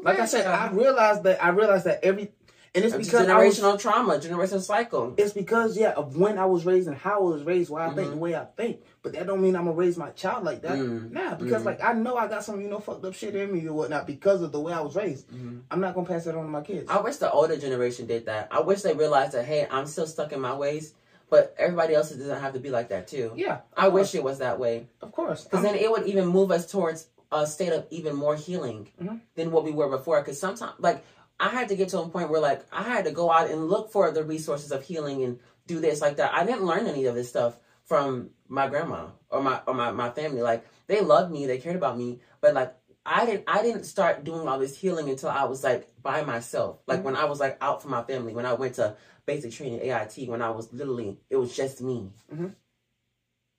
Like I said, I realized that I realized that every and it's because I was, generational trauma, generational cycle. it's because yeah of when I was raised and how I was raised, why I think Mhm. the way I think. But that don't mean I'm gonna raise my child like that. Mm. Nah, because Mhm. like I know I got some you know fucked up shit in me or whatnot because of the way I was raised. Mhm. I'm not gonna pass that on to my kids. I wish the older generation did that. I wish they realized that, hey, I'm still stuck in my ways, but everybody else doesn't have to be like that too. yeah, I wish it was that way. of course. Because then it would even move us towards a state of even more healing Mhm. than what we were before. Because sometimes, like, I had to get to a point where, like, I had to go out and look for the resources of healing and do this, like that. I didn't learn any of this stuff from my grandma or my or my, my family. Like, they loved me, they cared about me, but like, I didn't I didn't start doing all this healing until I was like by myself. Like Mhm. when I was like out from my family, when I went to basic training AIT, when I was literally it was just me. Mhm.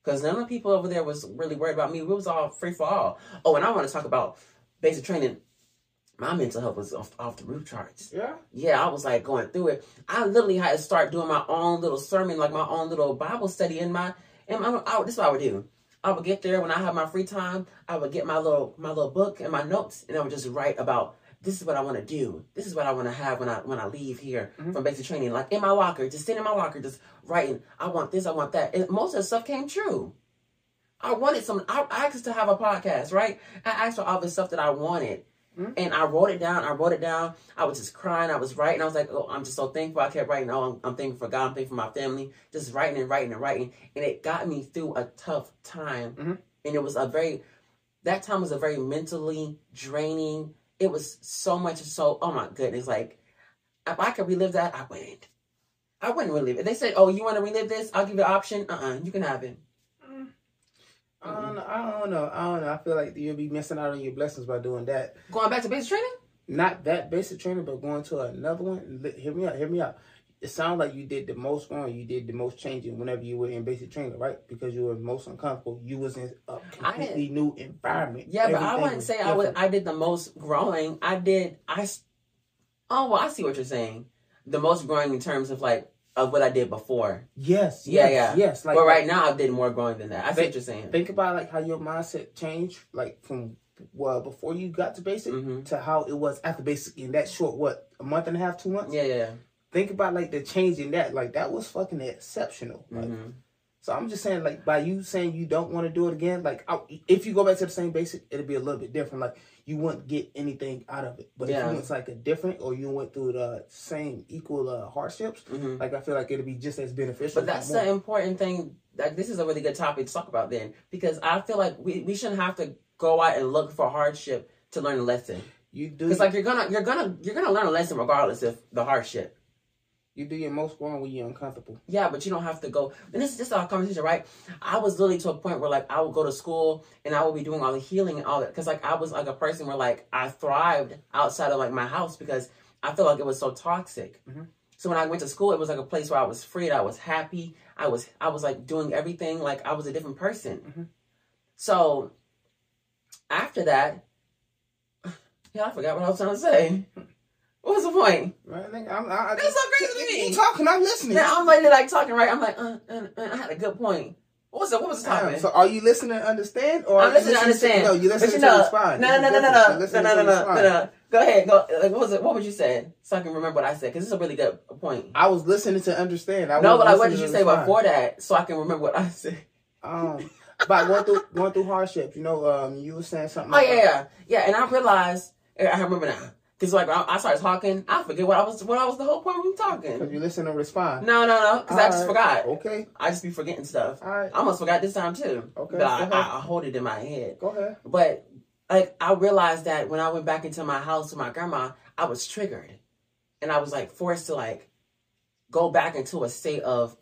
Because none of the people over there was really worried about me. We was all free for all. Oh, and I want to talk about basic training. My mental health was off, off the roof charts. yeah. Yeah, I was like going through it. I literally had to start doing my own little sermon, like my own little Bible study in my. And I, I, this is what I would do. I would get there when I have my free time. I would get my little my little book and my notes, and I would just write about this is what I want to do. This is what I want to have when I when I leave here Mhm. from basic training. Like in my locker, just sitting in my locker, just writing. I want this. I want that. And most of the stuff came true. I wanted some. I I asked to have a podcast, right? I asked for all the stuff that I wanted, Mhm. and I wrote it down. I wrote it down. I was just crying. I was writing. I was like, oh, I'm just so thankful. I kept writing. Oh, I'm, I'm thankful for God. I'm thankful for my family. Just writing and writing and writing, and it got me through a tough time. Mhm. And it was a very that time was a very mentally draining. It was so much so. Oh my goodness! Like if I could relive that, I wouldn't. I wouldn't relive it. They said, "Oh, you want to relive this? I'll give you an option." Uh, uh you can have it. I don't know. I don't know. I don't know. I feel like you'll be missing out on your blessings by doing that. Going back to basic training. Not that basic training, but going to another one. Hear me out. Hear me out. It sounds like you did the most growing. You did the most changing whenever you were in basic training, right? Because you were most uncomfortable. You was in a completely new environment. Yeah, but I wouldn't was say I would. different. I did the most growing. I did. I. Oh well, I see what you're saying. The most growing in terms of like of what I did before. Yes. Yeah, yes, yeah. Yes. Like but right now, I've did more growing than that. I see Think- what you're saying. think about like how your mindset changed, like from well before you got to basic hmm to how it was after basic in that short what a month and a half, two months. Yeah, yeah. Think about like the change in that. Like that was fucking exceptional. Like, hmm So I'm just saying, like, by you saying you don't want to do it again, like, I, if you go back to the same basic, it'll be a little bit different. Like, you wouldn't get anything out of it. But if Yeah. you went like a different, or you went through the same equal uh, hardships, hmm like, I feel like it'll be just as beneficial. But that's the important thing. Like this is a really good topic to talk about then, because I feel like we, we shouldn't have to go out and look for hardship to learn a lesson. you do. Because like you're gonna you're gonna you're gonna learn a lesson regardless of the hardship. You do your most wrong when you're uncomfortable. Yeah, but you don't have to go. And this is just our conversation, right? I was literally to a point where like I would go to school and I would be doing all the healing and all that because like I was like a person where like I thrived outside of like my house because I felt like it was so toxic. Mhm. So when I went to school, it was like a place where I was free. I was happy. I was I was like doing everything like I was a different person. Mhm. So after that, yeah, I forgot what I was trying to say. What was the point? Right? Nigga, I'm, I, I, That's so crazy to me. You talking? I'm listening. Now I'm like, like talking right. I'm like, uh, uh, uh, I had a good point. What was the what was the topic? so are you listening to understand, or I'm you listening to understand. no, you But listening you know, to respond. No, no, no, no, no, no, no, no, no, no, no. Go ahead. Go. Like, what was it? What would you say? So I can remember what I said because is a really good point. I was listening to understand. I no, but like, what did you say before that? So I can remember what I said. Um, by going through going through hardships, you know, um, you were saying something. Oh yeah, yeah, yeah. And I realized, I remember now, because like I, I started talking, I forget what I was, what I was the whole point of me Because talking. you listen and respond. No, no, no, because I just All forgot. Okay, I just be forgetting stuff. all right, I almost forgot this time too. Okay, but I. I, I hold it in my head. go ahead. But like I realized that when I went back into my house with my grandma, I was triggered. And I was like forced to like go back into a state of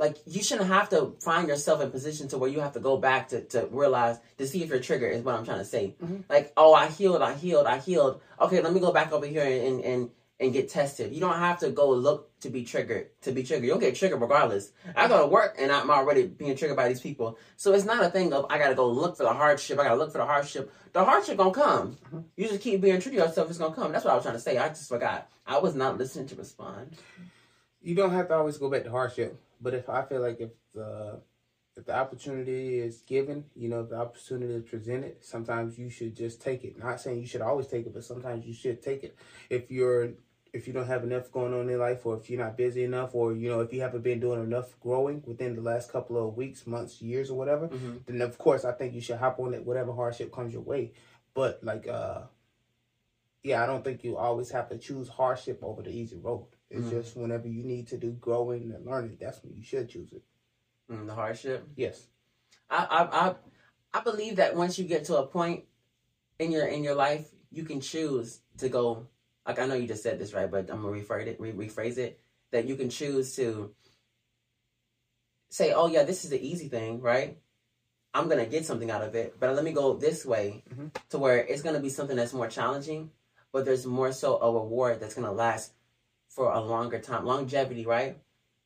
like you shouldn't have to find yourself in a position to where you have to go back to, to realize to see if you're triggered is what I'm trying to say. Mhm. Like, oh I healed, I healed, I healed. Okay, let me go back over here and, and and get tested. You don't have to go look to be triggered to be triggered. You'll get triggered regardless. I go to work and I'm already being triggered by these people. So it's not a thing of I gotta go look for the hardship. I gotta look for the hardship. The hardship gonna come. Mhm. You just keep being true to yourself. It's gonna come. That's what I was trying to say. I just forgot. I was not listening to respond. You don't have to always go back to hardship, but if I feel like if the if the opportunity is given, you know, if the opportunity is presented, sometimes you should just take it. Not saying you should always take it, but sometimes you should take it. If you're if you don't have enough going on in life or if you're not busy enough or you know if you haven't been doing enough growing within the last couple of weeks months years or whatever hmm then of course I think you should hop on it whatever hardship comes your way. But like uh yeah, I don't think you always have to choose hardship over the easy road. It's Mhm. just whenever you need to do growing and learning, that's when you should choose it. Mm, the hardship. Yes. I, I I I believe that once you get to a point in your in your life, you can choose to go. Like I know you just said this right, but I'm gonna rephrase it. Re- rephrase it. That you can choose to say, "Oh yeah, this is the easy thing, right? I'm gonna get something out of it, but let me go this way Mhm. to where it's gonna be something that's more challenging, but there's more so a reward that's gonna last for a longer time, longevity, right?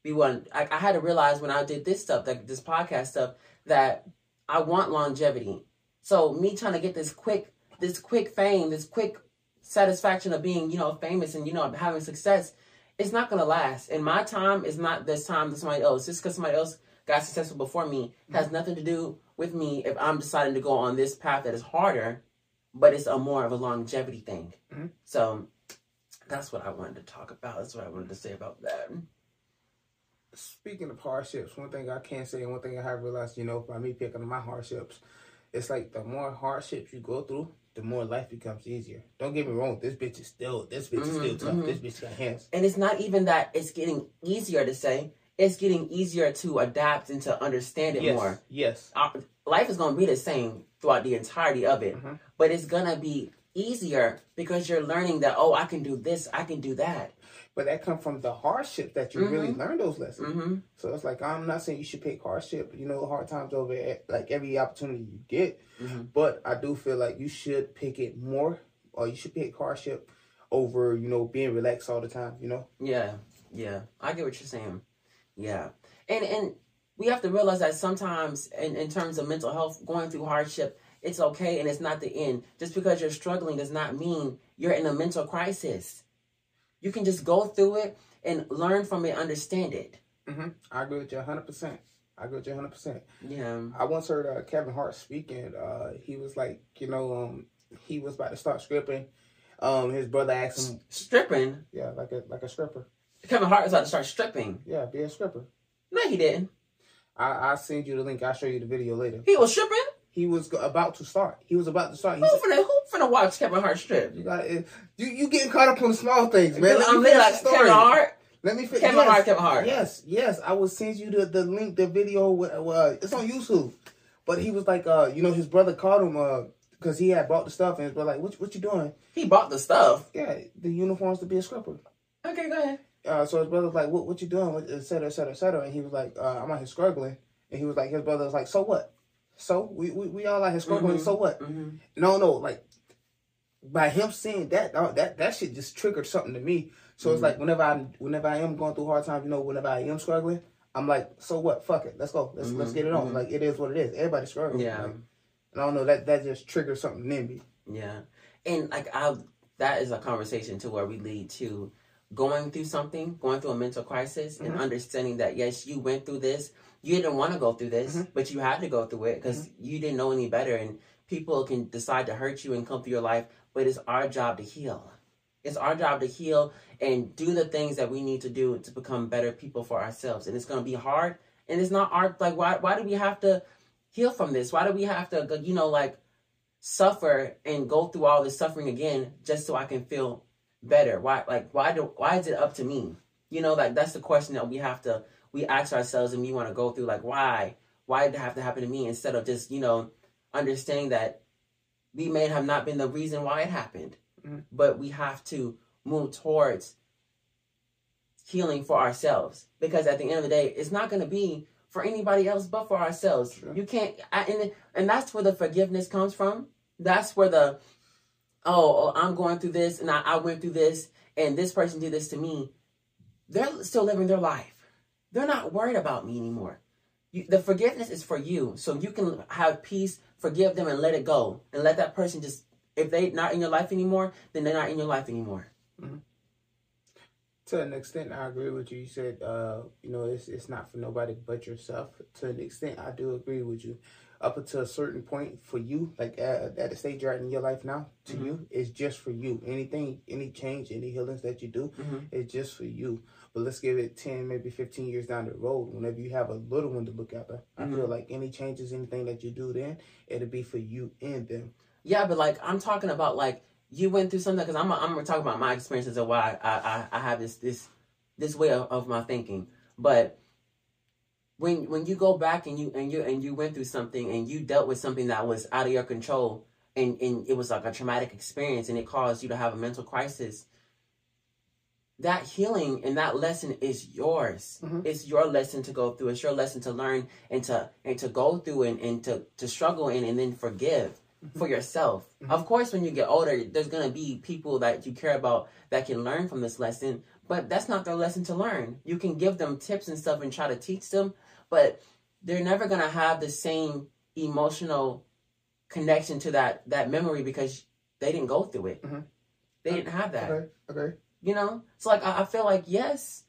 We want. I, I had to realize when I did this stuff, like this podcast stuff, that I want longevity. So me trying to get this quick, this quick fame, this quick satisfaction of being, you know, famous and you know having success, it's not gonna last. And my time is not this time to somebody else. Just because somebody else got successful before me has nothing to do with me if I'm deciding to go on this path that is harder, but it's a more of a longevity thing. Mhm. So that's what I wanted to talk about. That's what I wanted to say about that. Speaking of hardships, one thing I can say and one thing I have realized, you know, by me picking on my hardships, it's like the more hardships you go through, the more life becomes easier. Don't get me wrong, this bitch is still this bitch is still tough. mhm. This bitch got hands. And it's not even that it's getting easier to say. It's getting easier to adapt and to understand it Yes. more. Yes. Life is going to be the same throughout the entirety of it, Mhm. but it's going to be easier because you're learning that oh, I can do this, I can do that. But that come from the hardship that you really Mhm. learn those lessons. hmm So it's like I'm not saying you should pick hardship, you know, hard times over like every opportunity you get. Mhm. But I do feel like you should pick it more, or you should pick hardship over, you know, being relaxed all the time. You know. Yeah, yeah, I get what you're saying. Yeah, and and we have to realize that sometimes, in in terms of mental health, going through hardship, it's okay and it's not the end. Just because you're struggling does not mean you're in a mental crisis. You can just go through it and learn from it, understand it. hmm I agree with you 100. percent I agree with you 100. percent Yeah. I once heard uh, Kevin Hart speaking. Uh, he was like, you know, um, he was about to start stripping. Um, his brother asked him, Stripping. yeah, like a like a stripper. Kevin Hart was about to start stripping. Yeah, be a stripper. No, he didn't. I I send you the link. I'll show you the video later. He was stripping. He was about to start. He was about to start. Who finna, who finna watch Kevin Hart strip? You got you you getting caught up on the small things, man. Let I'm me like story. Kevin Hart. Let me finish. Kevin yes, Hart, Kevin Hart. Yes, yes. I will send you the, the link, the video. with- Uh, it's on YouTube. But he was like, uh, you know, his brother called him uh, because he had bought the stuff, and his brother like, what what you doing? He bought the stuff. Yeah, the uniforms to be a stripper. Okay, go ahead. Uh, so his brother was like, what what you doing? Et cetera, et cetera, et cetera. And he was like, uh, I'm out here struggling. And he was like, his brother was like, so what? So we we, we all out here struggling. Mhm. So what? hmm No, no, like by him saying that, that that shit just triggered something to me. So it's Mhm. like whenever I'm whenever I am going through hard times, you know, whenever I am struggling, I'm like, so what? Fuck it, let's go, let's let's Mhm, get it on. mhm. Like it is what it is. Everybody's struggling. Yeah. Like, and I don't know that that just triggered something in me. Yeah, and like I, that is a conversation to where we lead to going through something, going through a mental crisis, and Mhm. understanding that yes, you went through this. You didn't want to go through this, Mhm. but you had to go through it because you didn't know any better. And people can decide to hurt you and come through your life, but it's our job to heal. It's our job to heal and do the things that we need to do to become better people for ourselves. And it's going to be hard. And it's not our like why why do we have to heal from this? Why do we have to you know like suffer and go through all this suffering again just so I can feel better? Why like why do why is it up to me? You know, like that's the question that we have to we ask ourselves and we want to go through like why? Why did it have to happen to me instead of just, you know, understanding that we may have not been the reason why it happened. Mhm. But we have to move towards healing for ourselves because at the end of the day, it's not going to be for anybody else but for ourselves. Sure. You can't, I, and and that's where the forgiveness comes from. That's where the oh, oh I'm going through this and I, I went through this and this person did this to me. They're still living their life. They're not worried about me anymore. You, the forgiveness is for you, so you can have peace, forgive them, and let it go, and let that person just. If they're not in your life anymore, then they're not in your life anymore. To an extent, I agree with you. You said, uh, you know, it's it's not for nobody but yourself. To an extent, I do agree with you. Up until a certain point, for you, like at, at the stage you're at in your life now, to Mhm. you, it's just for you. Anything, any change, any healings that you do, Mhm. it's just for you. But let's give it ten, maybe fifteen years down the road. Whenever you have a little one to look after, I Mhm. feel like any changes, anything that you do, then it'll be for you and them. Yeah, but like I'm talking about like you went through something because I'm I'm gonna talk about my experiences of why I I, I have this this this way of, of my thinking. But when when you go back and you and you and you went through something and you dealt with something that was out of your control and and it was like a traumatic experience and it caused you to have a mental crisis. That healing and that lesson is yours. Mhm. It's your lesson to go through. It's your lesson to learn and to and to go through and, and to, to struggle in and then forgive for yourself. Mhm. Of course, when you get older, there's going to be people that you care about that can learn from this lesson, but that's not their lesson to learn. You can give them tips and stuff and try to teach them, but they're never going to have the same emotional connection to that that memory because they didn't go through it. Mhm. They didn't have that. Okay, okay. You know? So like I, I feel like yes,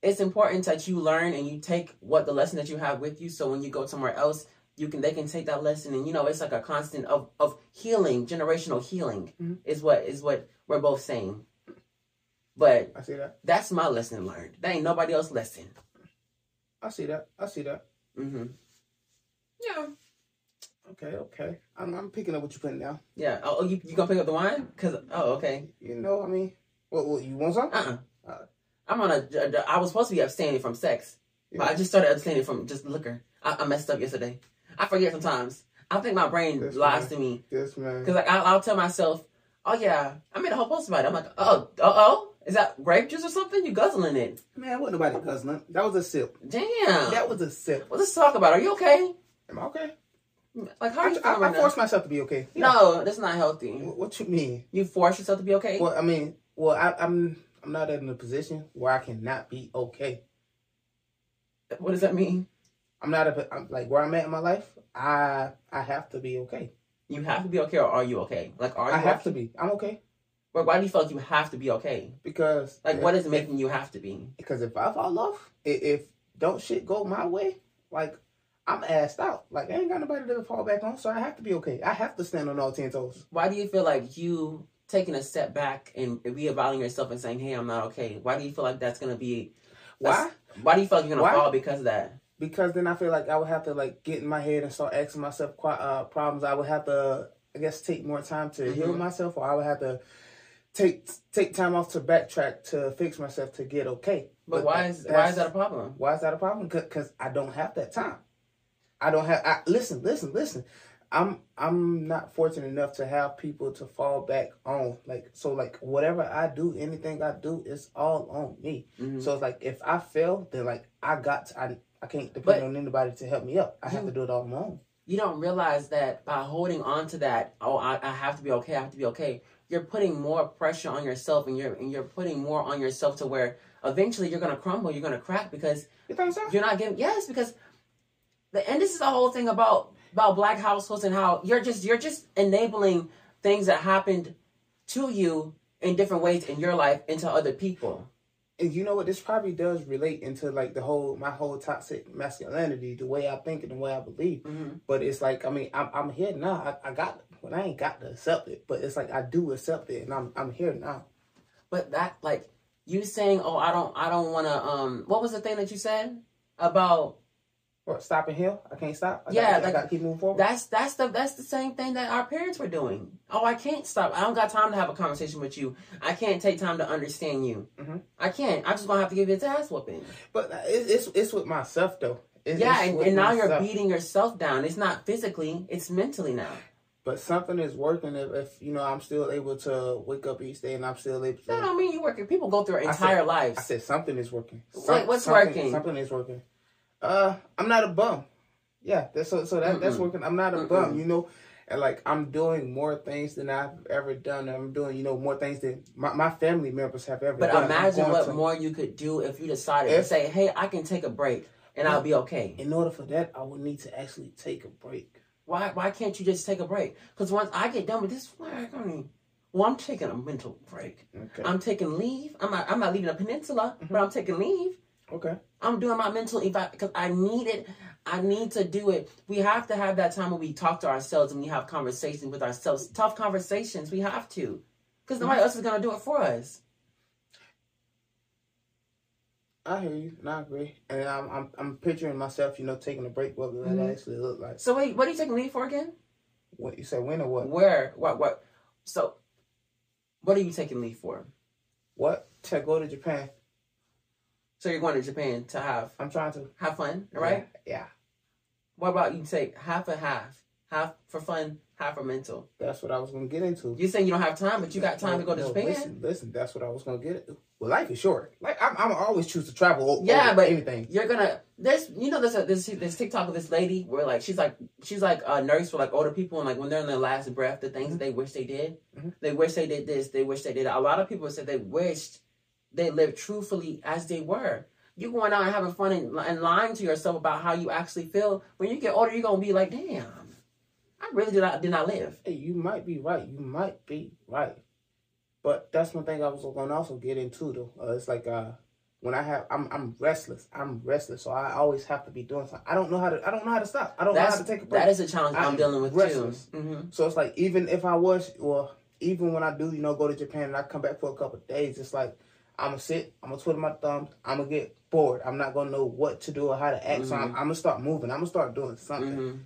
it's important that you learn and you take what the lesson that you have with you so when you go somewhere else, you can they can take that lesson and you know it's like a constant of of healing, generational healing Mhm. is what is what we're both saying. But I see that. that's my lesson learned. That ain't nobody else lesson. I see that. I see that. Mm-hmm. Yeah. Okay, okay. I'm, I'm picking up what you're putting down. Yeah. Oh, oh, you you gonna pick up the wine? Cause oh, okay. You know, what I mean, what? what you want some? Uh. uh. I'm on a. I was supposed to be abstaining from sex, but I just started abstaining from just liquor. I, I messed up yesterday. I forget sometimes. I think my brain That's lies fine. to me Yes, man. because like I'll, I'll tell myself, "Oh yeah, I made a whole post about it." I'm like, "Oh, uh oh, is that grape juice or something? You guzzling it? Man, wasn't nobody guzzling. That was a sip. Damn. That was a sip. well, let's talk about. It. Are you okay? Am I okay? Like, how are I, you I, I right now? forced myself to be okay. Yeah. No, that's not healthy. What, what you mean? You force yourself to be okay. Well, I mean, well, I, I'm I'm not in a position where I cannot be okay. What does that mean? I'm not a, I'm, like where I'm at in my life. I I have to be okay. You have to be okay, or are you okay? Like, are you? I have okay? to be. I'm okay But why do you feel like you have to be okay? because Like, what is if- making you have to be? Because if I fall off, if, if don't shit go my way, like I'm assed out. Like I ain't got nobody to fall back on, so I have to be okay. I have to stand on all ten toes. Why do you feel like you taking a step back and reevaluating yourself and saying, "Hey, I'm not okay"? Why do you feel like that's gonna be? Why? Why do you feel like you're gonna Why? fall because of that? Because then I feel like I would have to like get in my head and start asking myself uh, problems. I would have to, I guess, take more time to heal Mhm. myself, or I would have to take take time off to backtrack to fix myself to get okay. But, why is why is that a problem? Why is that a problem? Because I don't have that time. I don't have. I, listen, listen, listen. I'm I'm not fortunate enough to have people to fall back on. Like so, like whatever I do, anything I do, it's all on me. Mhm. So it's like if I fail, then like I got to, I I can't depend But- on anybody to help me up. I have You- to do it all on my own. You don't realize that by holding on to that, oh, I, I have to be okay. I have to be okay. You're putting more pressure on yourself, and you're and you're putting more on yourself to where eventually you're gonna crumble. You're gonna crack because You? You're not giving yes because the and this is the whole thing about about black households and how you're just you're just enabling things that happened to you in different ways in your life into other people. And you know what? This probably does relate into like the whole my whole toxic masculinity, the way I think and the way I believe. Mhm. But it's like I mean I'm I'm here now. I, I got well I ain't got to accept it, but it's like I do accept it, and I'm I'm here now. But that like you saying, "Oh, I don't I don't want to um what was the thing that you said about What stop and heal? I can't stop. I Yeah, gotta, I gotta keep moving forward. that's that's the that's the same thing that our parents were doing. Oh, I can't stop. I don't got time to have a conversation with you. I can't take time to understand you. Mhm. I can't. I just gonna have to give you a ass whooping. but it's, it's it's with myself though. It's, yeah, it's and, and now you're beating yourself down. It's not physically, it's mentally now. But something is working if, if you know I'm still able to wake up each day and I'm still able to. That don't mean you're working. People go through their I said- entire I lives. said something is working. Wait, what's something, working? Something is working. Uh, I'm not a bum. Yeah, that's so so that that's working. I'm not a bum, you know, and like I'm doing more things than I've ever done. I'm doing you know more things than my, my family members have ever But done. I'm imagine what to- more you could do if you decided to say, "Hey, I can take a break and I'll be okay." In order for that, I would need to actually take a break. Why? Why can't you just take a break? Because once I get done with this flag, I well, I'm taking a mental break. Okay. I'm taking leave. I'm not. I'm not leaving the peninsula, but I'm taking leave. Okay. I'm doing my mental evac because I need it. I need to do it. We have to have that time when we talk to ourselves and we have conversations with ourselves. Tough conversations. We have to. Because nobody else is going to do it for us. I hear you, and I agree. And I'm I'm, I'm picturing myself, you know, taking a break. What would that Mhm. actually look like? So wait, what are you taking leave for again? What you say? When or what? Where? What? What? So, what are you taking leave for? What? To go to Japan. So you're going to Japan to have I'm trying to. have fun, right? Yeah. What about you take half and half, half for fun, half for mental? That's what I was gonna get into. You're saying you don't have time, but you got time to go to No, Japan. Listen, listen, that's what I was gonna get. Into. Well, life is short. Like I'm, I'm always choose to travel. Yeah, over but anything. you're gonna there's you know there's a this this TikTok of this lady where like she's like she's like a nurse for like older people and like when they're in their last breath the things that they wish they did Mhm. they wish they did this they wish they did that. a lot of people said they wished they lived truthfully as they were you going out and having fun and, and lying to yourself about how you actually feel when you get older you're gonna be like damn I really did not did not live Hey, you might be right. You might be right. But that's one thing I was gonna also get into though. Uh, it's like uh, when I have I'm I'm restless. I'm restless, so I always have to be doing something. I don't know how to I don't know how to stop. I don't That's know how to take a break. that is a challenge I'm, I'm dealing with restless. too. hmm so it's like even if I was well, even when I do, you know, go to Japan and I come back for a couple of days, it's like I'm gonna sit, I'm gonna twiddle my thumbs, I'm gonna get bored. I'm not gonna know what to do or how to act. So I'm, mm-hmm. I'm gonna start moving. I'm gonna start doing something. hmm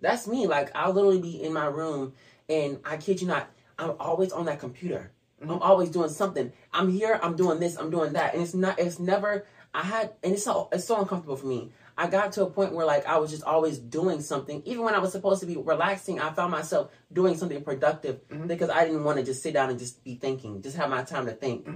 That's me. Like I'll literally be in my room, and I kid you not, I'm always on that computer. I'm mm-hmm. always doing something. I'm here. I'm doing this. I'm doing that, and it's not. It's never. I had, and it's so. It's so uncomfortable for me. I got to a point where like I was just always doing something, even when I was supposed to be relaxing. I found myself doing something productive mm-hmm. because I didn't want to just sit down and just be thinking, just have my time to think.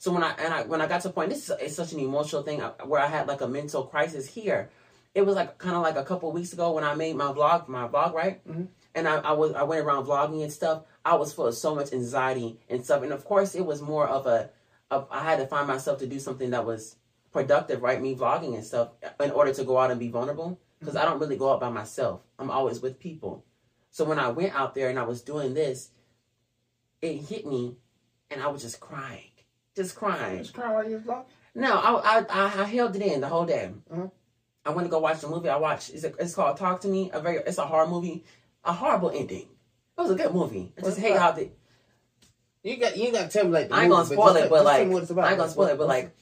So when I and I when I got to a point, this is such an emotional thing uh, where I had like a mental crisis here. It was like kind of like a couple weeks ago when I made my vlog, my vlog, right? Mm-hmm. And I, I was I went around vlogging and stuff. I was full of so much anxiety and stuff, and of course it was more of a, of, I had to find myself to do something that was productive, right? Me vlogging and stuff uh, in order to go out and be vulnerable because mm-hmm. I don't really go out by myself. I'm always with people. So when I went out there and I was doing this, it hit me, and I was just crying, just crying. Just crying while you're vlogging. No, I, I I I held it in the whole day. Mhm. I went to go watch the movie. I watched. It's, a, it's called Talk to Me. A very. It's a horror movie. A horrible ending. It was a good movie. I What's just hate how they. You got you got to tell me like the I ain't gonna spoil it, but like it's. I ain't gonna spoil it, but like,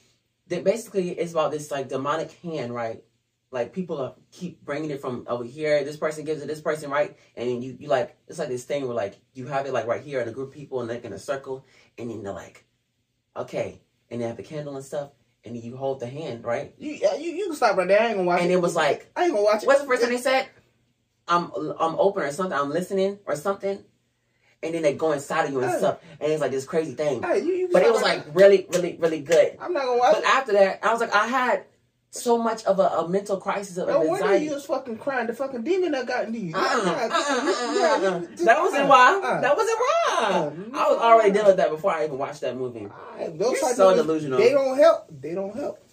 basically it's about this like demonic hand, right? Like people are, keep bringing it from over here. This person gives it this person, right? And you you like it's like this thing where like you have it like right here in a group of people and like in a circle, and then they're like, okay, and they have the candle and stuff, and you hold the hand, right? you, you you can stop right there. I ain't gonna watch And it. And it was like I ain't gonna watch it. What's the first thing they said? I'm I'm open or something. I'm listening or something, and then they go inside of you and Hey. stuff, and it's like this crazy thing. Hey, you, you But it was like really, really, really good. I'm not gonna watch But it. after that, I was like, I had so much of a, a mental crisis of No wonder anxiety. you was fucking crying. The fucking demon that got into you. Uh-uh, uh-uh, uh-uh, uh-uh. That wasn't uh-uh, why. uh-uh. That wasn't why. Uh, I was already dealing with that before I even watched that movie. Those You're so delusional. They don't help. They don't help.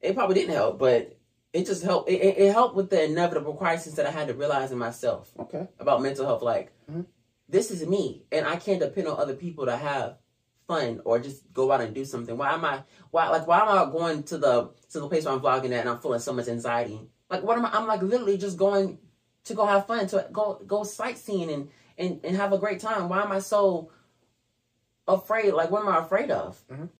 It probably didn't help, but it just helped. It, it, it helped with the inevitable crisis that I had to realize in myself. Okay. about mental health. Like, Mhm. this is me, and I can't depend on other people to have fun or just go out and do something. Why am I? Why like why am I going to the to the place where I'm vlogging at and I'm feeling so much anxiety? Like, what am I? I'm like literally just going to go have fun, to go go sightseeing and and and have a great time. Why am I so afraid? Like, what am I afraid of? Mhm.